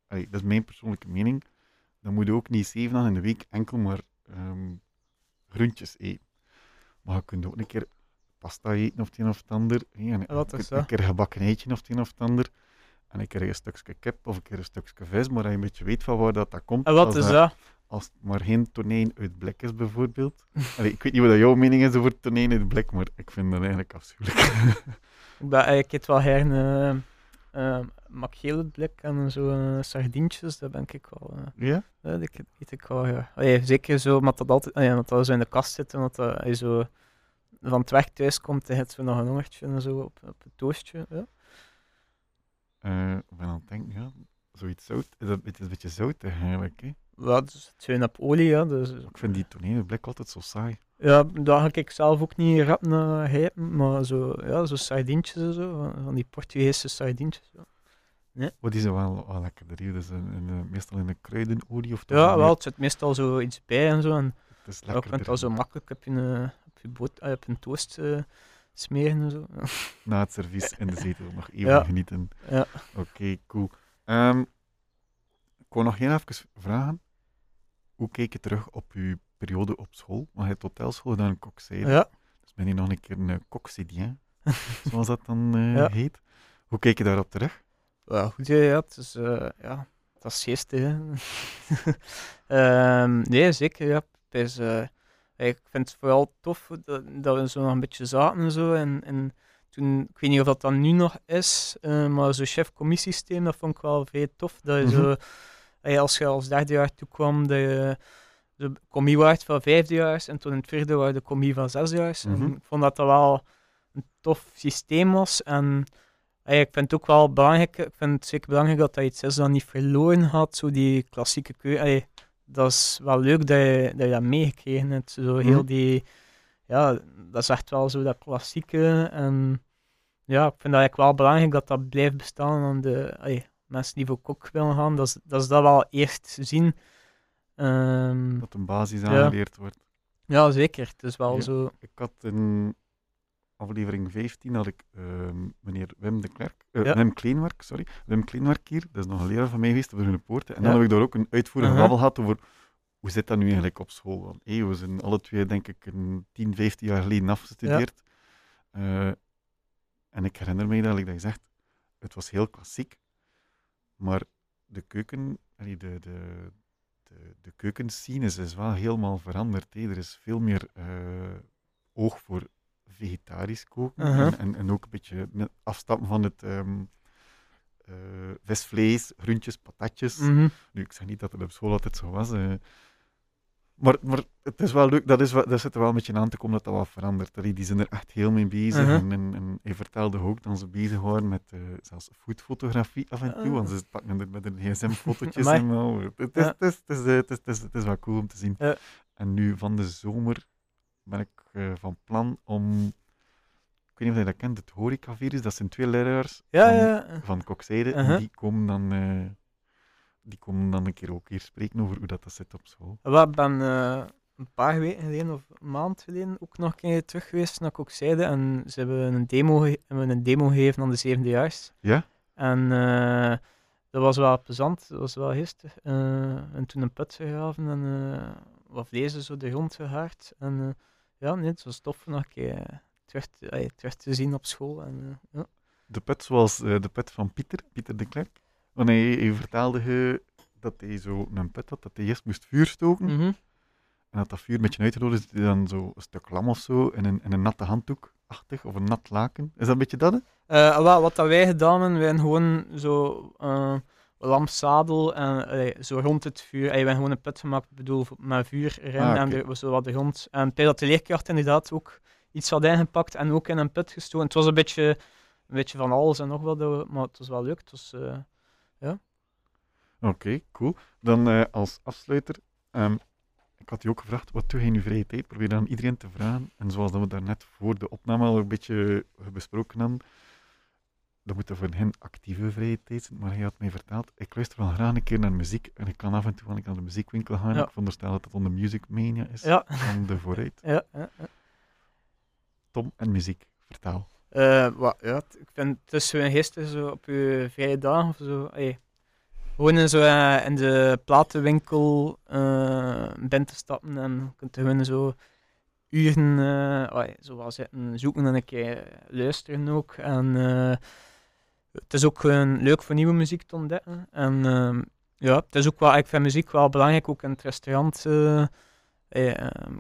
A: allee, dat is mijn persoonlijke mening, dan moet je ook niet zeven dagen in de week enkel maar ehm, groentjes eten. Maar je kunt ook een keer pasta eten of het een of het ander. hè, en
B: Wat
A: een,
B: is
A: een
B: dat?
A: keer gebakken eitje of het een of het ander. En een keer een stukje kip of een keer een stukje vis, maar dat je een beetje weet van waar dat, dat komt.
B: En wat
A: als
B: is
A: dat-
B: dat?
A: als het maar geen tonijn uit blik is, bijvoorbeeld. Allee, ik weet niet wat jouw mening is over tonijn uit blik, maar ik vind dat eigenlijk afschuwelijk.
B: Ik, ik eet wel gerne uh, makreel uit blik en zo eh, sardientjes, dat ben ik wel... eh,
A: ja?
B: Ja, dat eet ik wel, ja. Allee, zeker zo, omdat dat altijd, allee, omdat dat zo in de kast zit en dat dat, je zo van het thuis komt hebt zo nog een hongertje en zo op, op het toastje. Ja.
A: Eh, ik ben aan het denken, ja, zoiets zout. Is dat, het is een beetje zoutig eigenlijk. Hè?
B: Ja, dus het zijn op olie, ja. Dus,
A: Ik vind die tonijn uit blik altijd zo saai.
B: ja, daar ga ik zelf ook niet rap naar grijpen, maar zo, ja, zo sardientjes en zo, van- die Portugese sardientjes. Ja,
A: Maar die zijn wel, wel lekkerder hier. Dus in, eh, meestal in een kruidenolie of
B: ja wel, het zit meestal zo iets bij en zo. En
A: Het is
B: je
A: lekkerder.
B: kunt dat zo makkelijk eh, op je, boot, op je toast eh, smeren en zo.
A: Na het servies in de zetel nog even
B: Ja.
A: genieten.
B: Ja.
A: Oké, cool. Ehm, ik wou nog heel even vragen. Hoe keek je terug op je periode op school? Want je hebt hotelschool gedaan in Kokzijde.
B: Ja.
A: Dus ben je nog een keer een uh, coxidien, zoals dat dan eh,
B: Ja.
A: heet. Hoe keek je daarop terug?
B: Ja, goed, ja, ja, het is, eh, ja, dat is geestig, hè. Ehm, nee, zeker, ja. Het is, eh, ik vind het vooral tof dat, dat we zo nog een beetje zaten en zo. En, en toen, ik weet niet of dat dan nu nog is, eh, maar zo'n chef-commiesysteem, dat vond ik wel vrij tof. Dat je zo, eh, als je als derde jaar toekwam, dat je de commie waard van vijfdejaars en toen in het vierde waren de commie van zesdejaars. En ik vond dat dat wel een tof systeem was. En eh, ik vind het ook wel belangrijk, ik vind het zeker belangrijk dat dat iets is dat niet verloren gaat, zo die klassieke keuze. Dat is wel leuk dat je dat, je dat meegekregen hebt. Zo heel
A: Mhm.
B: die, ja, dat is echt wel zo dat klassieke. En ja, ik vind dat eigenlijk wel belangrijk dat dat blijft bestaan aan de allee, mensen die voor kok willen gaan. Dat is, dat dat wel eerst zien. Ehm,
A: Dat een basis
B: Ja.
A: aangeleerd wordt.
B: ja, zeker. Het is wel
A: Ja.
B: zo.
A: Ik had in aflevering 15 had ik ehm, meneer Wim de Klerk, eh,
B: Ja.
A: Wim Kleinwerk, sorry, Wim Kleinwerk hier, dat is nog een leraar van mij geweest op de Groene Poorten. En dan
B: Ja.
A: heb ik daar ook een uitvoerige
B: Aha.
A: babbel gehad over hoe zit dat nu eigenlijk op school. Want hé, we zijn alle twee denk ik een 10, 15 jaar geleden afgestudeerd. Eh, en ik herinner me dat ik dat gezegd, het was heel klassiek, maar de keuken, de, de, de, de keukenscene is, is wel helemaal veranderd. hè. Er is veel meer eh, oog voor vegetarisch koken
B: Uh-huh.
A: en, en, en ook een beetje afstappen van het ehm eh, visvlees, groentjes, patatjes.
B: Mhm.
A: Nu, ik zeg niet dat het op school altijd zo was. eh. Maar, maar het is wel leuk, dat, is, dat zit er wel een beetje aan te komen dat dat wat verandert. Allee, die zijn er echt heel mee bezig.
B: Uh-huh.
A: en, en, en hij vertelde ook dat ze bezig waren met eh, zelfs foodfotografie af en toe. Want ze pakken er met een gsm fotootjes
B: Amai.
A: en al. Het is,
B: Ja.
A: het, is, het, is, het, is, het, is, het is wel cool om te zien. En nu van de zomer ben ik eh, van plan om... Ik weet niet of je dat kent, het horecavirus. Dat zijn twee leraars
B: Ja,
A: van,
B: ja.
A: van Kokzijde.
B: Uh-huh.
A: die komen dan... eh, die komen dan een keer ook hier spreken over hoe dat, dat zit op school.
B: We ben eh, een paar weken geleden of een maand geleden ook nog een keer terug geweest naar Kokzijde. En ze hebben een demo, hebben een demo gegeven aan de zevendejaars.
A: Ja?
B: En dat was wel plezant, dat was wel. Eh, en toen een put gegraven en wat vlees zo de grond gehaard. En ja, nee, het was tof nog een keer terug, te, eh, terug te zien op school. En, eh, ja.
A: De put zoals eh, de put van Pieter, Pieter de Klerk. Want hij, hij vertelde je dat hij zo een put had, dat hij eerst moest vuur stoken.
B: Mhm.
A: En dat dat vuur een beetje uitgedood is, hij dan zo een stuk lam of zo in een, in een natte handdoek achtig of een nat laken. Is dat een beetje dat?
B: Wel, wat dat wij gedaan hebben, wij hebben gewoon zo uh, lamsadel en zo rond het vuur. Eh, wij hebben gewoon een put gemaakt, ik bedoel, met vuur erin
A: Ah,
B: en er zo wat de grond. En bij dat de leerkracht inderdaad ook iets had ingepakt en ook in een put gestoken. Het was een beetje, een beetje van alles en nog wat, maar het was wel leuk. Het was, eh,
A: Oké, cool. Dan eh, als afsluiter, ehm, ik had je ook gevraagd, wat doe je in je vrije tijd? Probeer dan iedereen te vragen. En zoals dat we daarnet voor de opname al een beetje besproken hadden, dat moet er voor hen actieve vrije tijd zijn. Maar hij had mij verteld, ik luister wel graag een keer naar muziek. En ik kan af en toe wanneer ik naar de muziekwinkel ga.
B: Ja.
A: Ik veronderstel dat het onder Music Mania is.
B: ja,
A: Van de vooruit.
B: ja, ja, ja.
A: Tom en muziek, vertaal.
B: Eh, wat, ja, ik vind een gisteren zo op je vrije dagen of zo. ey, gewoon in, zo, eh, in de platenwinkel eh binnen te stappen en kunt gewoon zo uren eh ey, zo wat zitten zoeken en een keer luisteren ook. En eh, het is ook gewoon leuk voor nieuwe muziek te ontdekken. En ehm, ja, het is ook wel, ik vind muziek wel belangrijk, ook in het restaurant. eh, ey, ehm,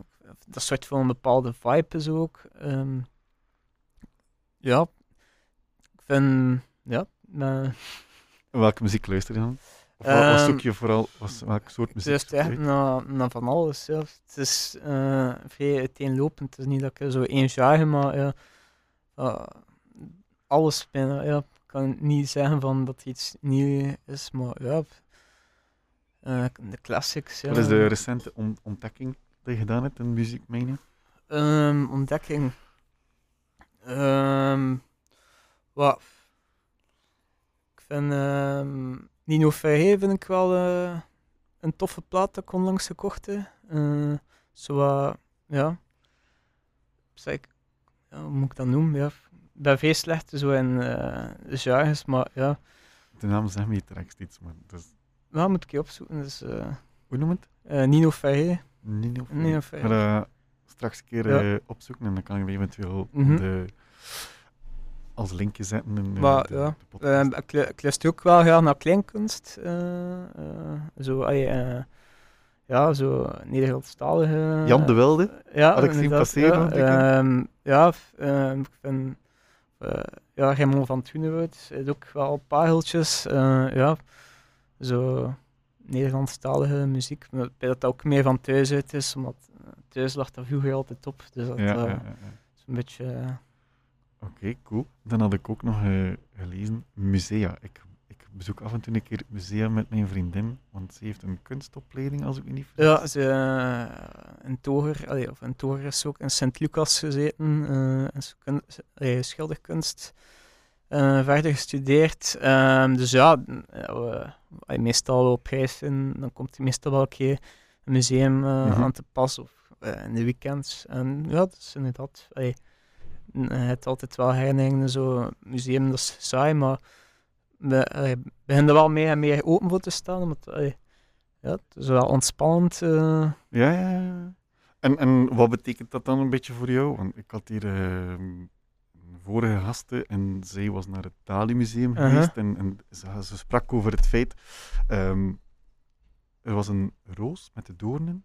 B: dat soort van een bepaalde vibe is ook. Ehm, ja, ik vind, ja, eh,
A: Welke muziek luister je dan? Of wat, wat zoek je vooral? Was, welk soort
B: het
A: muziek je
B: echt naar, naar van alles. Ja. Het is eh, vrij uiteenlopend. Het is niet dat ik zo één genre, maar ja, eh, alles bijna. Ja. Kan niet zeggen van dat het iets nieuw is, maar ja, eh, de classics. Ja.
A: Wat is de recente on- ontdekking die je gedaan hebt in Music Mania?
B: Ehm, ontdekking. Ehm wat? Ik vind ehm Nino Ferré vind ik wel eh, een toffe plaat dat ik onlangs gekocht heb. Eh, zo ja. Zeg ja, hoe moet ik dat noemen? Ja. Ik ben veel zo in eh de genres, maar ja.
A: De naam zegt me hier direct iets, maar dat
B: moet ik je opzoeken. Dus, eh,
A: hoe noem je het?
B: eh, Nino Ferré.
A: Nino Ferré.
B: Nino
A: ga dat straks een keer
B: Ja.
A: eh, opzoeken en dan kan ik eventueel
B: Mhm.
A: de, als linkje zetten in
B: Maar,
A: de,
B: ja,
A: de
B: ik, ik luister ook wel graag naar kleinkunst. eh, eh, zo, eh, ja, zo Nederlandstalige...
A: Jan de Wilde?
B: Ja,
A: had ik zien passeren
B: Ja. Ehm, ehm, ik vind... eh, ja, Raymond van Toenewoud heeft ook wel pareltjes. eh, ja, zo Nederlandstalige muziek. maar Bij dat ook meer van thuis uit is, omdat eh, thuis lag dat vroeger altijd op. Dus dat
A: Ja, ja, ja, ja.
B: is een beetje...
A: Oké, cool. Dan had ik ook nog gelezen musea. Ik bezoek af en toe een keer musea met mijn vriendin, want ze heeft een kunstopleiding, als ik me niet vergis.
B: Ja, ze uh, in Toger, allee, of in Toger is ook in Sint-Lucas gezeten, eh ze- allee, schilderkunst eh, verder gestudeerd. Ehm, dus ja, we- meestal op reis zijn, dan komt hij meestal wel een keer een museum eh,
A: Mhm.
B: aan te passen of eh, in de weekends. En ja, dat is inderdaad. allee, n- je hebt altijd wel herinneringen, zo museum, dat is saai, maar we allee, beginnen er wel meer en meer open voor te staan. Omdat, allee, ja, het is wel ontspannend. eh.
A: Ja, ja, ja. En, en wat betekent dat dan een beetje voor jou? Want ik had hier eh, een vorige gasten en zij was naar het Dali Museum geweest en, en ze, ze sprak over het feit, ehm, er was een roos met de doornen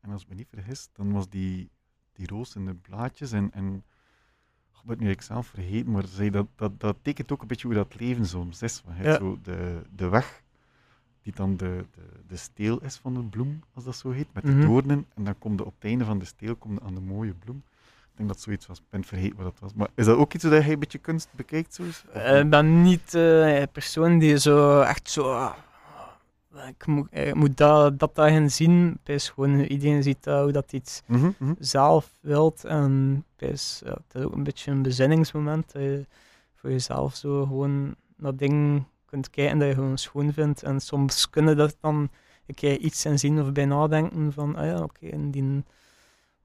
A: en als ik me niet vergis, dan was die, die roos in de blaadjes en, en ik ben nu ik zelf vergeten, maar ze zei dat, dat, dat tekent ook een beetje hoe dat leven soms is. Want
B: Ja.
A: zo de, de weg die dan de, de, de steel is van de bloem, als dat zo heet, met de
B: Mhm.
A: doornen. En dan komt op het einde van de steel komt aan de mooie bloem. Ik denk dat zoiets was, ik ben vergeten wat dat was. Maar is dat ook iets dat jij een beetje kunst bekijkt? Zo
B: Eh, ik ben niet eh, een persoon die zo echt zo. Ah, ik moet, ik moet dat, dat daarin zien. Is gewoon, iedereen ziet dat, hoe dat iets
A: Mhm, mhm.
B: zelf wilt. En het is, ja, het is ook een beetje een bezinningsmoment. Dat je voor jezelf zo gewoon naar dingen kunt kijken dat je gewoon schoon vindt. En soms kunnen dat dan een keer iets in zien of bij nadenken van, ah ja, oké, en die...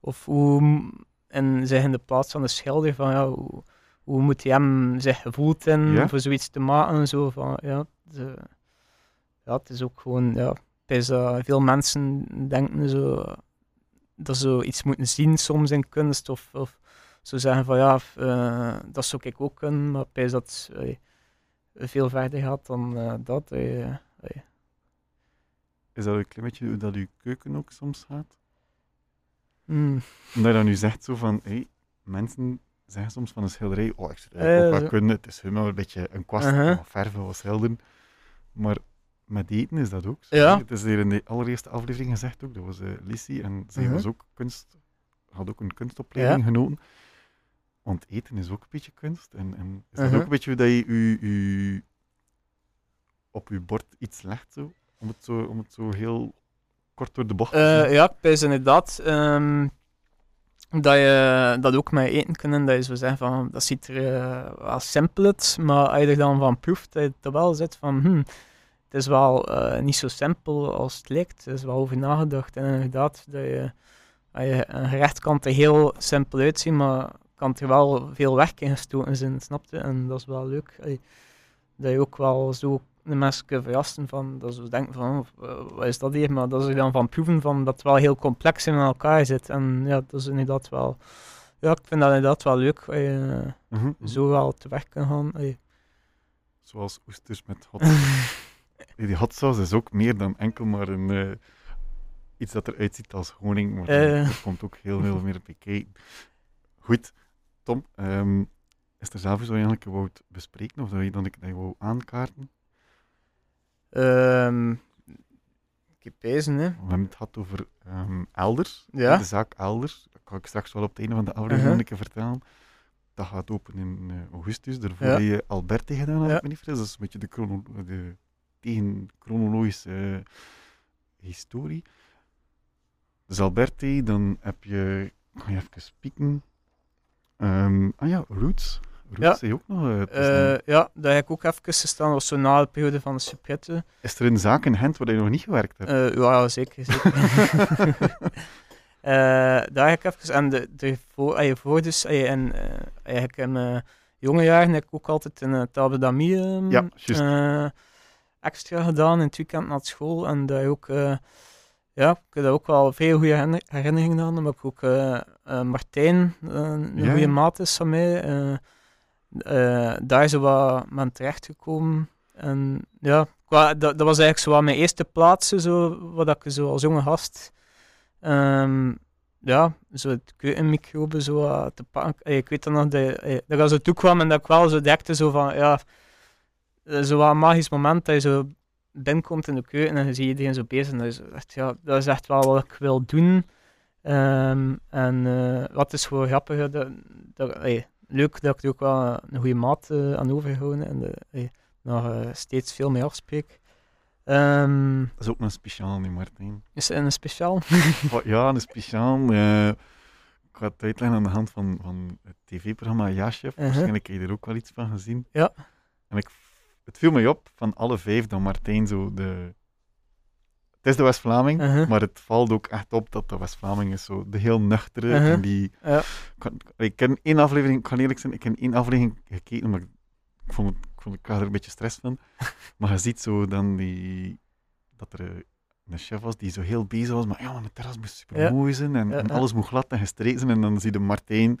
B: Of hoe... En zeg in de plaats van de schilder van, ja, hoe, hoe moet hij hem zich gevoeld in
A: Ja.
B: voor zoiets te maken. Zo van, ja, de, ja, het is ook gewoon, ja, het is, eh, veel mensen denken zo, dat ze iets moeten zien soms in kunst, of, of zo zeggen van, ja, eh, dat zou ik ook kunnen, maar bij dat veel verder gaat dan eh, dat.
A: Is dat een klein beetje hoe dat uw keuken ook soms gaat?
B: Hmm.
A: Omdat je dan nu zegt zo van, hey, mensen zeggen soms van een schilderij, oh, ik zou ook wel kunnen, het is helemaal een beetje een kwast, wat verven, wat schilderen. Maar met eten is dat ook zo.
B: Ja.
A: Het is hier in de allereerste aflevering gezegd ook, dat was eh Lissy, en zij
B: Uh-huh.
A: was ook kunst, had ook een kunstopleiding
B: Ja.
A: genoten. Want eten is ook een beetje kunst. En, en is dat
B: Uh-huh.
A: ook een beetje hoe dat je op je bord iets legt, zo? Om het zo, om het zo heel kort door de bocht te
B: Eh, ja, ik inderdaad ehm, dat je dat ook met eten kunnen. Dat je zo zegt van, dat ziet er eh, wel simpel uit, maar als je er dan van proeft, dat je er wel zit van, hm, het is wel eh, niet zo simpel als het lijkt. Er is wel over nagedacht. En inderdaad, dat je, je een gerecht kan er heel simpel uitzien, maar kan er wel veel werk in gestoken zijn, snap je? En dat is wel leuk. Allee, dat je ook wel zo de mensen kunt verrassen van, dat ze denken van, eh, wat is dat hier? Maar dat ze dan van proeven van dat het wel heel complex in elkaar zit. En ja, dat is inderdaad wel, ja, ik vind dat inderdaad wel leuk, als je
A: Mhm, mhm.
B: zo wel te werk kan gaan. Allee.
A: Zoals oesters met hot die hot sauce is ook meer dan enkel maar een, eh, iets dat eruit ziet als honing, maar
B: Eh.
A: er komt ook heel veel meer bij kijken. Goed, Tom, ehm, is er zelf iets wat je eigenlijk wou bespreken of dat je dan ik dat je wou aankaarten?
B: Ehm, ik heb deze, hè.
A: We hebben het gehad over ehm, Elders,
B: Ja.
A: de zaak Elders. Dat kan ik straks wel op het einde van de aflevering
B: Uh-huh.
A: een keer vertellen. Dat gaat open in eh, augustus. Daarvoor
B: Ja.
A: heb je Alberti gedaan, als
B: Ja.
A: ik me niet vergis. Dat is een beetje de, chrono de tegen chronologische eh, historie. Dus Alberti, dan heb je... Ga je even spieken. Ehm, ah ja, Roots. Roots
B: Ja.
A: ook nog. een-
B: Eh, ja, dat heb ik ook even gestaan. Was zo na de periode van de Suprette.
A: is er een zaak in Gent waar je nog niet gewerkt hebt?
B: Eh, ja, zeker. zeker. Daar heb ik even... En de, de voor, ah, je voor dus... ah, en, eigenlijk in mijn jonge jaren heb ik ook altijd een uh, table d'ami ehm,
A: Ja, juist.
B: Extra gedaan in het weekend na school. En daar ook... eh, ja, ik heb daar ook wel veel goede herinner- herinneringen aan. Maar ik ook eh, eh, Martijn, een
A: Ja,
B: goede maat is van mij. daar is wat aan terechtgekomen. En ja, qua, dat, dat was eigenlijk zo wat mijn eerste plaatsen, zo, wat ik zo als jonge gast, ehm, ja, zo het keukenmicrobe zo te pakken. Ik weet dan nog dat, dat ik zo toekwam en dat ik wel zo dekte zo van, ja, zo wat een magisch moment dat je zo binnenkomt in de keuken en je ziet iedereen zo bezig en dat is echt, ja, dat is echt wel wat ik wil doen. Ehm, en eh, wat is gewoon grappig, dat, dat, eh, leuk dat ik er ook wel een goede maat eh, aan overgehouden en de, eh, nog eh, steeds veel mee afspreek. Ehm,
A: Dat is ook een speciaal, niet Martijn.
B: is er een speciaal?
A: Oh, ja, een speciaal. eh, ik ga het uitleggen aan de hand van, van het tv-programma Ja Chef.
B: Uh-huh.
A: Waarschijnlijk heb je er ook wel iets van gezien.
B: Ja.
A: En ik, het viel mij op van alle vijf dat Martijn zo de het is de West-Vlaming,
B: Uh-huh.
A: maar het valt ook echt op dat de West-Vlaming is zo de heel nuchtere
B: Uh-huh.
A: en die...
B: Ja.
A: Ik, ken één aflevering, ik kan eerlijk zijn, ik heb één aflevering gekeken, maar ik, vond het, ik, vond, ik had er een beetje stress van. Maar je ziet zo dan die, dat er een chef was die zo heel bezig was, maar ja, maar het terras moest super mooi zijn en,
B: Ja,
A: en
B: ja.
A: alles moet glad en gestreken zijn. En dan zie je Martijn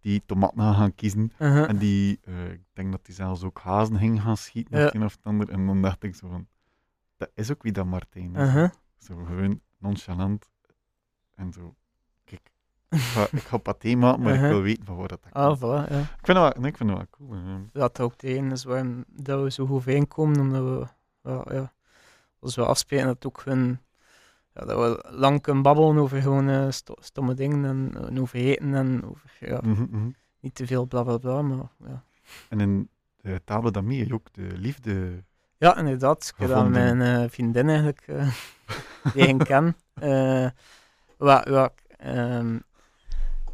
A: die tomaten gaan gaan kiezen.
B: Uh-huh.
A: En die, eh, ik denk dat hij zelfs ook hazen ging gaan schieten of
B: Ja.
A: een of het ander. En dan dacht ik zo van, dat is ook wie dat Martijn is.
B: Uh-huh.
A: Zo gewoon nonchalant. En zo, kijk, ik ga, ik ga paté maken, maar
B: Uh-huh.
A: ik wil weten van waar dat
B: Ah,
A: komt.
B: voilà, ja.
A: Ik vind wel, nee, ik vind het wel cool. eh.
B: Dat ook de ene is waarom dat we zo goed overeenkomen, omdat we, ja, ja, als we afspreken, dat ook gewoon, ja, dat we lang kunnen babbelen over gewoon eh, sto- stomme dingen en, en over eten en over, ja,
A: Mhm, mhm.
B: niet te veel bla bla bla, maar ja.
A: En in de heb je ook de liefde.
B: Ja, inderdaad. Ik heb aan mijn eh, vriendin eigenlijk eh leren kennen. Eh, wat, wat, ehm,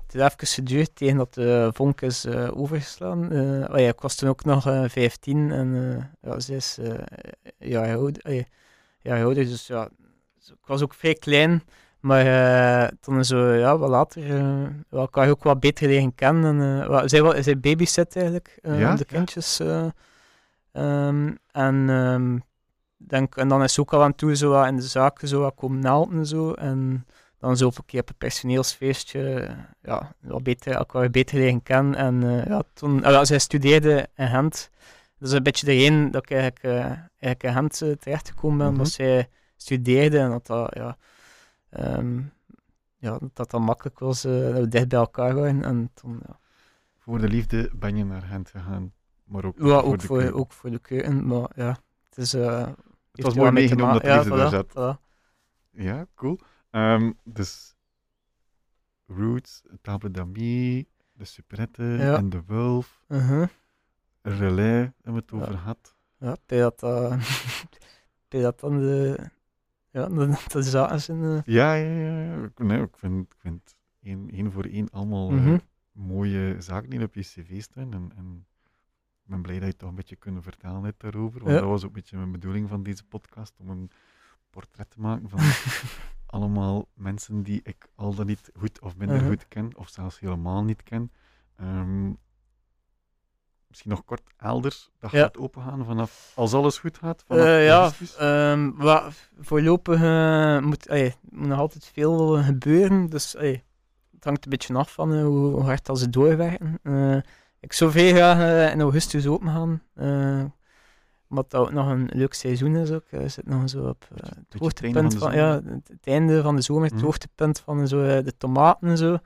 B: het heeft even geduurd tegen dat de vonk is eh, overgeslaan. Eh, oh ja, ik was toen ook nog eh 15 en eh, ja, ze is eh jaar ouder, eh, jaar ouder, dus ja, ik was ook vrij klein. Maar eh, toen zo, ja, wat later, eh wel, elkaar ook wat beter leren kennen. En, eh, zij, wa- zij babysit eigenlijk,
A: Ja,
B: de kindjes. eh. Ehm, en, ehm, denk, en dan is ze ook al aan toe zo wat in de zaken zo wat komen helpen en zo. En dan zo op een keer op een personeelsfeestje ja, wat beter, elkaar beter leren kennen. En ja, toen, ja, zij studeerde in Gent. Dat is een beetje de reden dat ik eigenlijk, eigenlijk in Gent terechtgekomen ben.
A: Mhm.
B: Omdat zij studeerde en dat dat, ja, ehm, ja, dat, dat makkelijk was, eh, dat we dicht bij elkaar waren. En toen, ja,
A: Voor de liefde ben je naar Gent gegaan. Maar ook,
B: ja,
A: voor
B: ook,
A: de
B: voor, ook voor de keuken, maar ja, het is... eh, heeft
A: was mooi meegenomen dat de liefde
B: ja,
A: daar
B: voilà,
A: zat.
B: voilà.
A: Ja, cool. Ehm, dus Roots, Table d'Ami, de Superette
B: Ja.
A: en de Wulf,
B: Mhm.
A: Relais hebben we het
B: Ja.
A: over gehad.
B: Ja, bij dat, bij dat dan de, ja, de, de zaken zijn. eh,
A: Ja, ja, ja. ja. Ik- Nee, ik vind, ik vind één, één voor één allemaal eh,
B: Mhm.
A: mooie zaken die op je cv staan. En, en ik ben blij dat je toch een beetje kunnen vertellen hebt daarover. Want
B: Ja.
A: dat was ook een beetje mijn bedoeling van deze podcast, om een portret te maken van allemaal mensen die ik al dan niet goed of minder
B: Mhm.
A: goed ken, of zelfs helemaal niet ken. Ehm, misschien nog kort elders, dat
B: Ja.
A: gaat opengaan vanaf, als alles goed gaat, vanaf
B: Eh, ja,
A: augustus.
B: ehm, wat, voorlopig eh, moet, moet nog altijd veel gebeuren. Dus allee, het hangt een beetje af van eh, hoe, hard dat ze doorwerken. Ik zou vrij graag in augustus open gaan. omdat dat ook nog een leuk seizoen is. Ook. Zit nog zo op het hoogtepunt
A: van
B: van,
A: de
B: ja, het, einde van de zomer, het
A: Mhm.
B: hoogtepunt van zo, de tomaten en zo.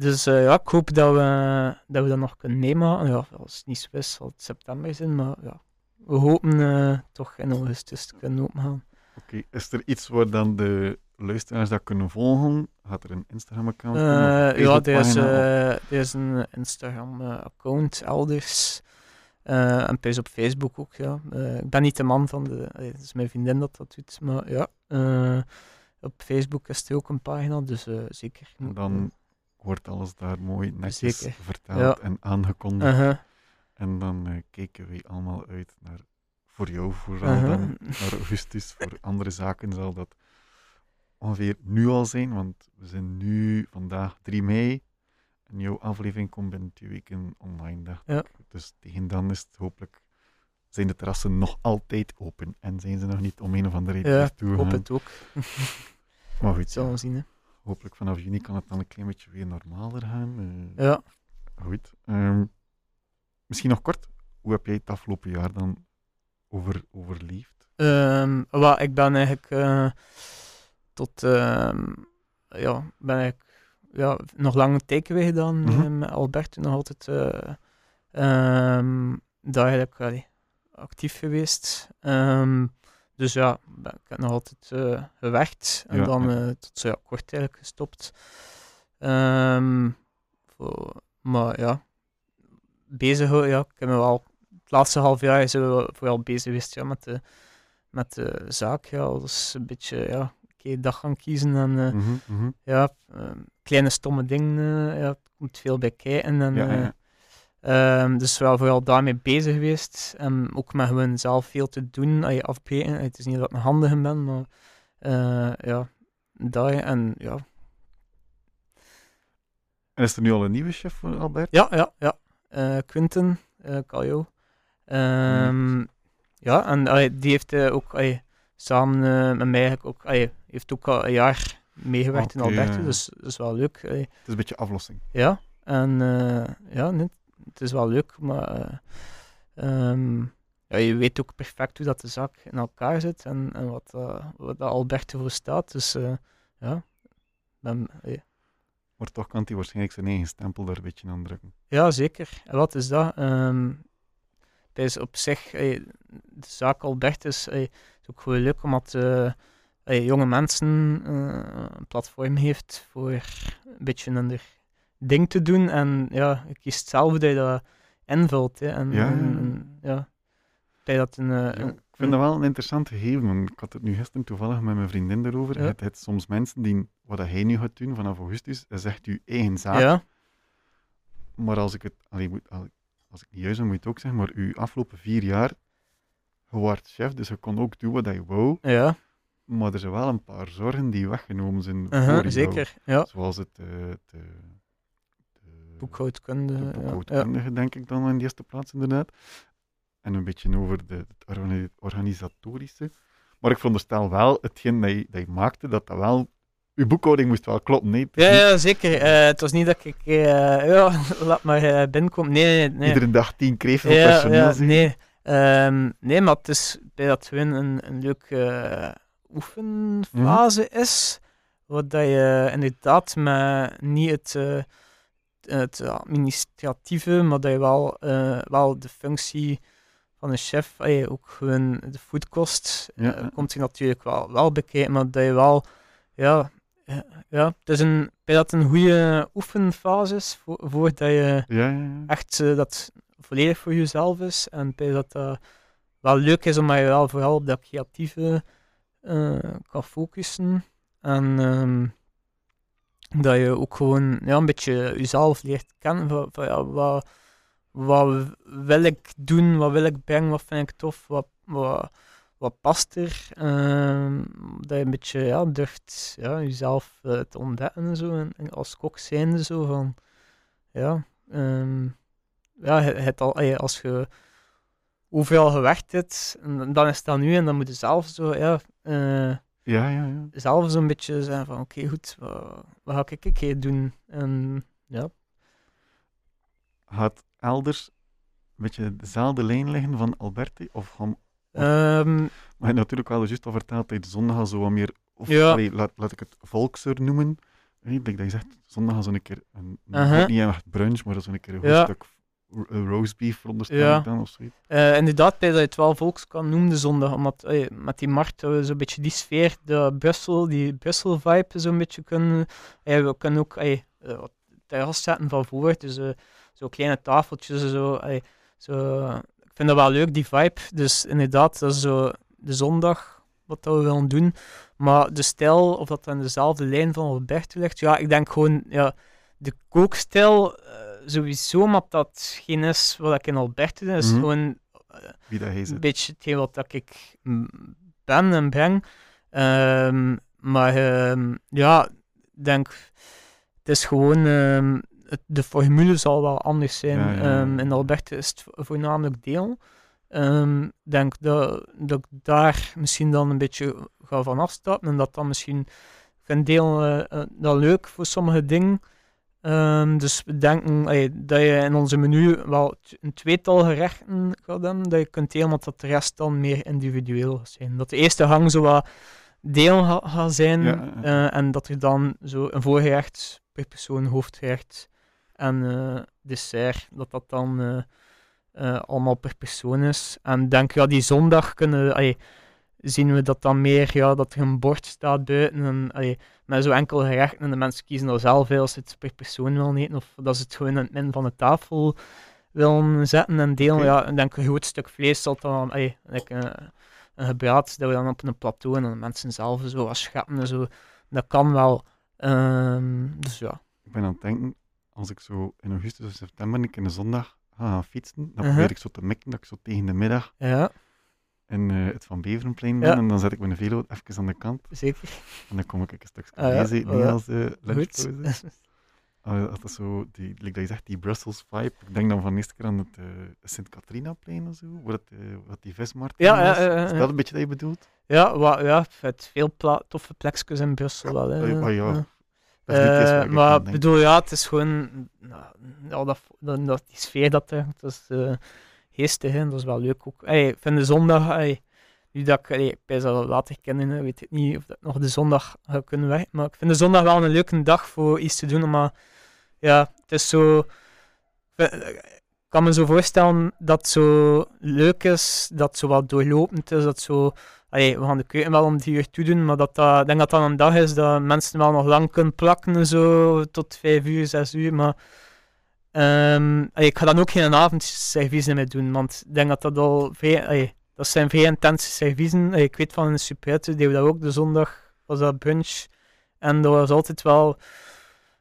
B: Dus eh, ja, ik hoop dat we, dat we dat nog kunnen meemaken. Ja, als het niet zo is, zal het september zijn. Maar ja, we hopen eh, toch in augustus te kunnen opengaan.
A: Oké, is er iets waar dan de luisteraars dat kunnen volgen? Gaat er een Instagram-account een
B: ja, er is, er is een Instagram-account elders. En plus op Facebook ook, ja. Ik ben niet de man van de... Het is mijn vriendin dat dat doet, maar ja. op Facebook is er ook een pagina, dus zeker.
A: En dan wordt alles daar mooi netjes
B: Zeker.
A: verteld
B: Ja.
A: en aangekondigd. En dan eh, kijken we allemaal uit naar, voor jou vooral dan, naar augustus. Voor andere zaken zal dat ongeveer nu al zijn, want we zijn nu vandaag 3 mei. En jouw aflevering komt binnen twee weken online, dacht
B: Ja.
A: ik. Dus tegen dan is het hopelijk, zijn de terrassen nog altijd open. En zijn ze nog niet om een of andere reden
B: Ja,
A: weer
B: Ik hoop het ook.
A: Maar goed,
B: Zullen we zien, hè.
A: Hopelijk vanaf juni kan het dan een klein beetje weer normaler gaan. eh.
B: Ja.
A: Goed. Ehm, misschien nog kort. Hoe heb jij het afgelopen jaar dan over, overleefd?
B: Ehm, wel, ik ben eigenlijk eh, tot, ehm, ja, ben ik ja, nog lang een takeaway gedaan
A: Mhm.
B: eh, met Albert, nog altijd ehm, daar eigenlijk allee, actief geweest. Dus ja, ben, ik heb nog altijd eh, gewerkt en
A: Ja,
B: dan
A: ja.
B: eh, tot zo ja, kort eigenlijk gestopt. Ehm, voor, maar ja, bezig, ja, ik heb me wel het laatste half jaar zijn we vooral bezig geweest ja, met, de, met de zaak. Ja, is een beetje, ja, oké, dag gaan kiezen en eh,
A: Mhm, mhm.
B: ja, ehm, kleine stomme dingen, ja, het komt veel bij kijken. En,
A: Ja,
B: eh, ehm, dus wel vooral daarmee bezig geweest. En ook met gewoon zelf veel te doen, als je afbreken. Het is niet dat ik een handige ben, maar Eh, ja, dat en ja.
A: En is er nu al een nieuwe chef voor Albert?
B: Ja, ja, ja. Eh, Quinten, eh. Ehm, Ja, en allee, die heeft eh, ook allee, samen eh, met mij ook, allee, heeft ook al een jaar meegewerkt in Alberta, dus dat is wel leuk.
A: Het is een beetje aflossing.
B: Ja, en eh, ja, nee, het is wel leuk, maar eh, ehm, ja, je weet ook perfect hoe dat de zaak in elkaar zit en, en wat, eh, wat dat Alberto voor staat. Dus eh, ja, allee,
A: Maar toch kan hij waarschijnlijk zijn eigen stempel daar een beetje aan drukken.
B: ja, zeker. En wat is dat? Ehm het is op zich, de zaak Albert is, is ook gewoon leuk omdat allee, jonge mensen een platform heeft voor een beetje een ander ding te doen. En ja, je kiest zelf dat je dat invult. Hè. En,
A: Ja,
B: en-
A: ja.
B: en, ja, dat je dat een, eh,
A: Ja,
B: een-
A: ik vind dat wel een interessant gegeven, want ik had het nu gisteren toevallig met mijn vriendin erover.
B: Ja.
A: Het, het soms mensen die, wat dat hij nu gaat doen vanaf augustus, is echt uw eigen zaak.
B: ja,
A: Maar als ik het, allee, moet, al- als ik niet juist ben, moet je het ook zeggen, maar uw afgelopen vier jaar, je chef, dus je kon ook doen wat je wou,
B: ja,
A: maar er zijn wel een paar zorgen die weggenomen zijn
B: uh-huh,
A: voor jou.
B: zeker. Ja,
A: Zoals het, eh, de,
B: boekhoudkunde.
A: de
B: ja, ja.
A: boekhoudkundige, denk ik dan in de eerste plaats inderdaad. En een beetje over de, het organi- organisatorische. Maar ik veronderstel wel, hetgeen dat je, dat je maakte, dat dat wel... Uw boekhouding moest wel kloppen, nee?
B: Ja, zeker. Eh, het was niet dat ik, eh, ja, laat maar eh, binnenkomen. Nee, nee, nee.
A: Iedere dag tien kreeg van
B: ja,
A: personeel.
B: ja, nee. Ehm, nee, maar het is bij dat een, een leuke oefenfase is. Wat dat je inderdaad met niet het, het administratieve, maar dat je wel, eh, wel de functie van een chef, eh, ook gewoon de foodkost,
A: Ja,
B: eh,
A: ja.
B: komt je natuurlijk wel, wel bekijken, maar dat je wel, ja, ja het is een, bij dat een goede oefenfase is, voor, voordat je
A: Ja, ja, ja.
B: echt dat volledig voor jezelf is. En bij dat dat wel leuk is, omdat je wel vooral op dat creatieve kan focussen. En ehm, dat je ook gewoon ja, een beetje jezelf leert kennen. Van, ja, wat, wat wil ik doen, wat wil ik brengen, wat vind ik tof, wat, wat, wat past er. Ehm, dat je een beetje ja, durft ja, jezelf eh, te ontdekken en zo. En, als kok zijnde zo van, ja, ehm, ja, het, al, eh, als je overal gewerkt hebt, dan is dat nu en dan moet je zelf zo, ja, eh,
A: Ja, ja, ja.
B: zelf zo'n beetje zeggen van, oké, goed, wat, wat ga ik een keer doen? En ja,
A: Gaat elders een beetje dezelfde lijn liggen van Alberti? Of gaan,
B: Ehm,
A: maar natuurlijk wel juist al verteld dat je zondag zo wat meer, of
B: Ja.
A: allee, laat, laat ik het volkser noemen. Hey, dat je zegt, zondag zo'n keer, een,
B: Aha.
A: niet echt brunch, maar zo'n keer een goed
B: Ja.
A: stuk eh, roast beef veronderstel
B: Ja.
A: ik dan of zoiets.
B: Eh, inderdaad, bij dat je het wel volks kan noemen de zondag, omdat eh, met die markt we zo'n beetje die sfeer, de Brussel, die Brussel-vibe zo'n beetje kunnen. we kunnen ook wat terras zetten van voor, dus eh, zo kleine tafeltjes en zo, zo. Ik vind dat wel leuk, die vibe. Dus inderdaad, dat is zo de zondag wat dat we willen doen. Maar de stijl, of dat aan dezelfde lijn van Alberto ligt, ja, ik denk gewoon, ja, de kookstijl sowieso, maar dat geen is wat ik in Alberto doe, is
A: Mhm.
B: gewoon
A: Wie dat hij
B: een beetje hetgeen wat ik ben en breng. Ehm, maar ehm, ja, ik denk, het is gewoon, ehm, het- de formule zal wel anders zijn.
A: Ja, ja, ja.
B: In Alberta is het vo- voornamelijk deel. Ik denk dat, dat ik daar misschien dan een beetje ga van afstappen en dat dan misschien, ik vind deel eh, eh, dat leuk voor sommige dingen. Ehm, dus we denken dat je in onze menu wel een tweetal gerechten gaat hebben, dat je kunt delen, maar dat de rest dan meer individueel gaat zijn. Dat de eerste gang zo wat deel ga- gaat zijn
A: Ja, ja, ja.
B: eh, en dat er dan zo een voorgerecht per persoon, hoofdgerecht en eh, dessert, dat dat dan eh, allemaal per persoon is. En denk, ja, die zondag kunnen zien we dat dan meer, ja, dat er een bord staat buiten en met zo enkel gerechten en de mensen kiezen er zelf veel als ze het per persoon willen eten of dat ze het gewoon in het midden van de tafel willen zetten en delen. Ja, ik denk een groot stuk vlees zal dan, like, een gebraad, dat we dan op een plateau en dan de mensen zelf zo wat scheppen en zo. Dat kan wel. Ehm, dus ja.
A: Ik ben aan het denken, als ik zo in augustus of september een keer een zondag ga gaan fietsen, dan probeer ik zo te mikken dat ik zo tegen de middag
B: Ja.
A: In eh, het Van Beverenplein
B: Ja.
A: ben. En dan zet ik mijn velo even aan de kant.
B: Zeker.
A: En dan kom ik een stukje
B: Ah, ja.
A: niet als uh, lunchpauze.
B: Goed.
A: Ah, dat zo, die, like dat je zegt, die Brussels vibe. Ik denk dan van de eerste keer aan het eh Sint-Catharina-plein of zo, waar het, wat die vismarkt
B: Ja,
A: is. Is dat een beetje dat je bedoelt?
B: Ja, wa, ja, het veel toffe plekjes in Brussel wel. Hè.
A: Ah, ah, ja. Ik
B: maar ik bedoel, ja, het is gewoon nou, dat, dat, die sfeer dat er, dat is wel leuk ook. Ik vind de zondag, nu dat ik, ben dat later kennen, weet ik niet of dat nog de zondag ga kunnen weg, maar ik vind de zondag wel een leuke dag voor iets te doen, maar ja, het is zo, ik kan me zo voorstellen dat het zo leuk is, dat het zo wat doorlopend is, dat zo we gaan de keuken wel om die uur toe doen, maar dat dat, ik denk dat dat een dag is dat mensen wel nog lang kunnen plakken, en zo, tot vijf uur, zes uur. Maar ehm, ik ga dan ook geen avondservice meer doen, want ik denk dat dat al vrij, dat zijn vrij intense servicen. Allee, ik weet van een superette, die we dat ook de zondag, was dat brunch. En dat was altijd wel,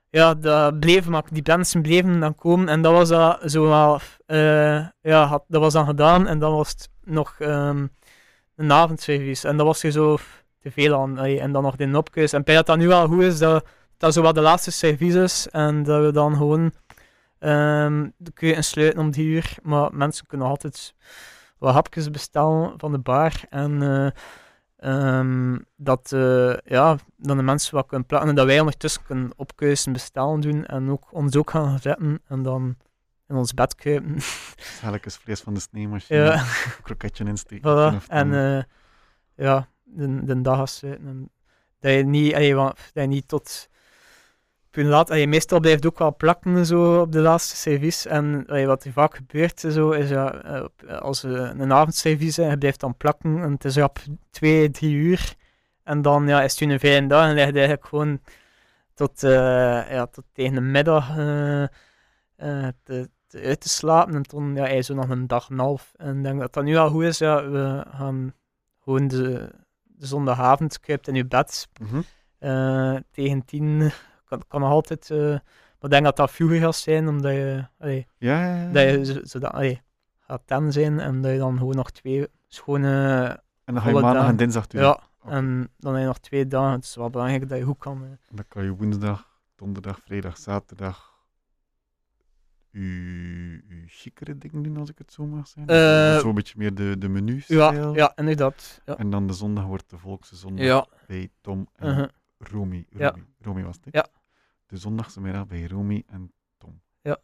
B: ja, dat bleven, maar die mensen bleven dan komen. En dat was dat zo wel, eh, ja, dat was dan gedaan en dan was het nog... ehm, een avondservice. En dat was er zo te veel aan. En dan nog de nopjes. En bij dat dat nu wel goed is, dat dat zo wat de laatste service is. En dat we dan gewoon ehm de keuken sluiten om die uur. Maar mensen kunnen altijd wat hapjes bestellen van de bar. En eh, ehm, dat, eh, ja, dan de mensen wat kunnen plakken. En dat wij ondertussen kunnen opkeuzen, bestellen doen. En ook, ons ook gaan zetten. En dan in ons bed kruipen.
A: Schelletjes vlees van de sneeuwmachine,
B: ja.
A: kroketje insteken.
B: Voilà. En
A: dan-
B: eh, ja, de, de dag afsluiten. En dat je niet, allee, dat je niet tot je laat, allee, meestal blijft ook wel plakken zo op de laatste service. En allee, wat er vaak gebeurt zo, is ja, eh, op- als we een avondservice en je blijft dan plakken en het is op twee, drie uur. En dan ja, is het een fijne dag en lig je eigenlijk gewoon tot, eh, ja, tot tegen de middag eh, eh, te, te- uit te slapen. En toen ja, zo nog een dag en een half. En ik denk dat dat nu al goed is. Ja, we gaan gewoon de, de zondagavond kruipt in je bed
A: Mhm.
B: eh, tegen tien. Kan, kan nog altijd. eh, maar ik denk dat dat vroeger gaat zijn, omdat je, allee,
A: Ja, ja, ja.
B: dat je zo, zodat, allee, gaat ten zijn en dat je dan gewoon nog twee schone.
A: En dan ga je maandag
B: dagen.
A: en dinsdag doen.
B: Ja,
A: Oké.
B: en dan heb je nog twee dagen. Het is wel belangrijk dat je goed kan. eh,
A: Dan kan je woensdag, donderdag, vrijdag, zaterdag je, je chicere dingen doen, als ik het zo mag zeggen.
B: Eh,
A: Zo'n beetje meer de, de menus.
B: ja, ja, inderdaad. Ja.
A: En dan de zondag wordt de volkse zondag
B: Ja.
A: bij Tom en
B: uh-huh.
A: Romy.
B: Ja.
A: Romy. Romy was het, hè?
B: Ja.
A: De zondagse middag bij Romy en Tom.
B: Ja.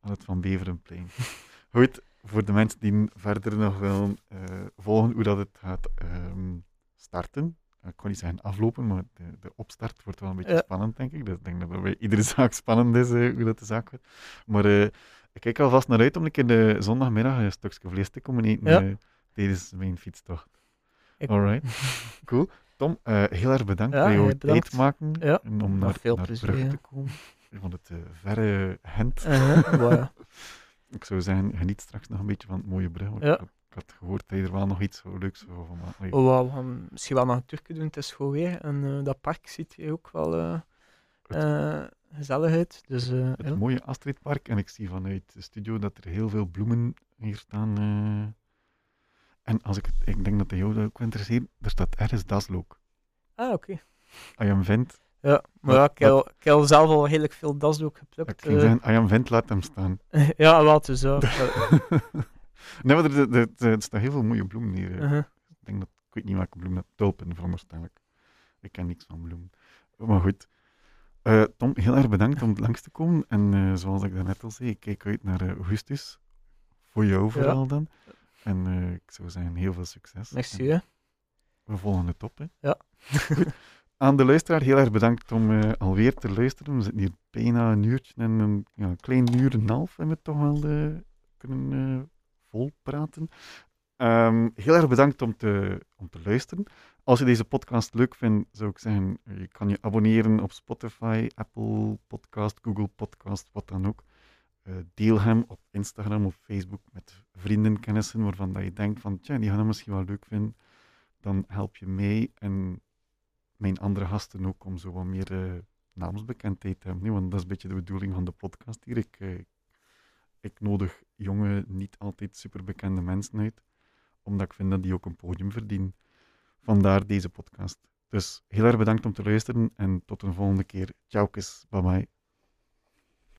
A: Aan het Van Beverenplein. Goed, voor de mensen die verder nog willen eh, volgen hoe dat het gaat ehm, starten. Ik kan niet zeggen aflopen, maar de, de opstart wordt wel een beetje
B: Ja.
A: spannend, denk ik. Dus ik denk dat dat bij iedere zaak spannend is, eh, hoe dat de zaak wordt. Maar eh, ik kijk alvast naar uit om een keer de zondagmiddag een stukje vlees te komen eten
B: Ja.
A: tijdens mijn fietstocht.
B: Ik-
A: Alright, cool. Tom, eh, heel erg bedankt
B: Ja,
A: voor jouw
B: bedankt.
A: tijd maken
B: Ja,
A: en om naar,
B: veel
A: naar
B: plezier, ja.
A: te komen. Van het eh, verre Gent.
B: Uh-huh. Wow.
A: Ik zou zeggen, geniet straks nog een beetje van het mooie brug. ik, had, ik had gehoord dat je er wel nog iets zo leuks maken. Allee,
B: Oh, we gaan misschien wel nog een Turken doen, het is goed weer. En eh, dat park ziet hier ook wel gezellig uit. Dus,
A: het mooie Astridpark. En ik zie vanuit de studio dat er heel veel bloemen hier staan. En als ik, het, ik denk dat dat jou dat ook interesseert, er staat ergens daslook.
B: Ah, oké.
A: Am vent.
B: Ja, maar ja, ik heb, ik heb zelf al redelijk veel dasdoek
A: Ik
B: geplukt.
A: ging
B: eh.
A: zeggen, vent, laat hem staan.
B: ja, wel, dus ja. Eh,
A: nee, maar er, er, er, staan heel veel mooie bloemen hier. eh.
B: uh-huh.
A: Ik denk dat, ik weet niet welke bloem dat, tulpen veronderstel ik. Ik ken niks van bloemen. Maar goed. Eh, Tom, heel erg bedankt om langs te komen. En zoals ik daarnet al zei, ik kijk uit naar augustus. Voor jou vooral dan. En eh, ik zou zeggen, heel veel succes.
B: Merci,
A: En
B: hè.
A: We volgen het op, hè.
B: Ja.
A: Goed. Aan de luisteraar, heel erg bedankt om eh, alweer te luisteren. We zitten hier bijna een uurtje en een, ja, een klein uur en een half hebben we toch wel eh, kunnen eh vol praten. Ehm, heel erg bedankt om te, om te luisteren. Als je deze podcast leuk vindt, zou ik zeggen, je kan je abonneren op Spotify, Apple Podcast, Google Podcast, wat dan ook. Eh, deel hem op Instagram of Facebook met vrienden, kennissen, waarvan dat je denkt van, tja, die gaan hem misschien wel leuk vinden. Dan help je mij en mijn andere gasten ook om zo wat meer eh, naamsbekendheid te hebben. Nee, want dat is een beetje de bedoeling van de podcast hier. Ik, eh, ik nodig jonge, niet altijd superbekende mensen uit omdat ik vind dat die ook een podium verdienen. Vandaar deze podcast. Dus heel erg bedankt om te luisteren en tot een volgende keer. Ciao, bye bye.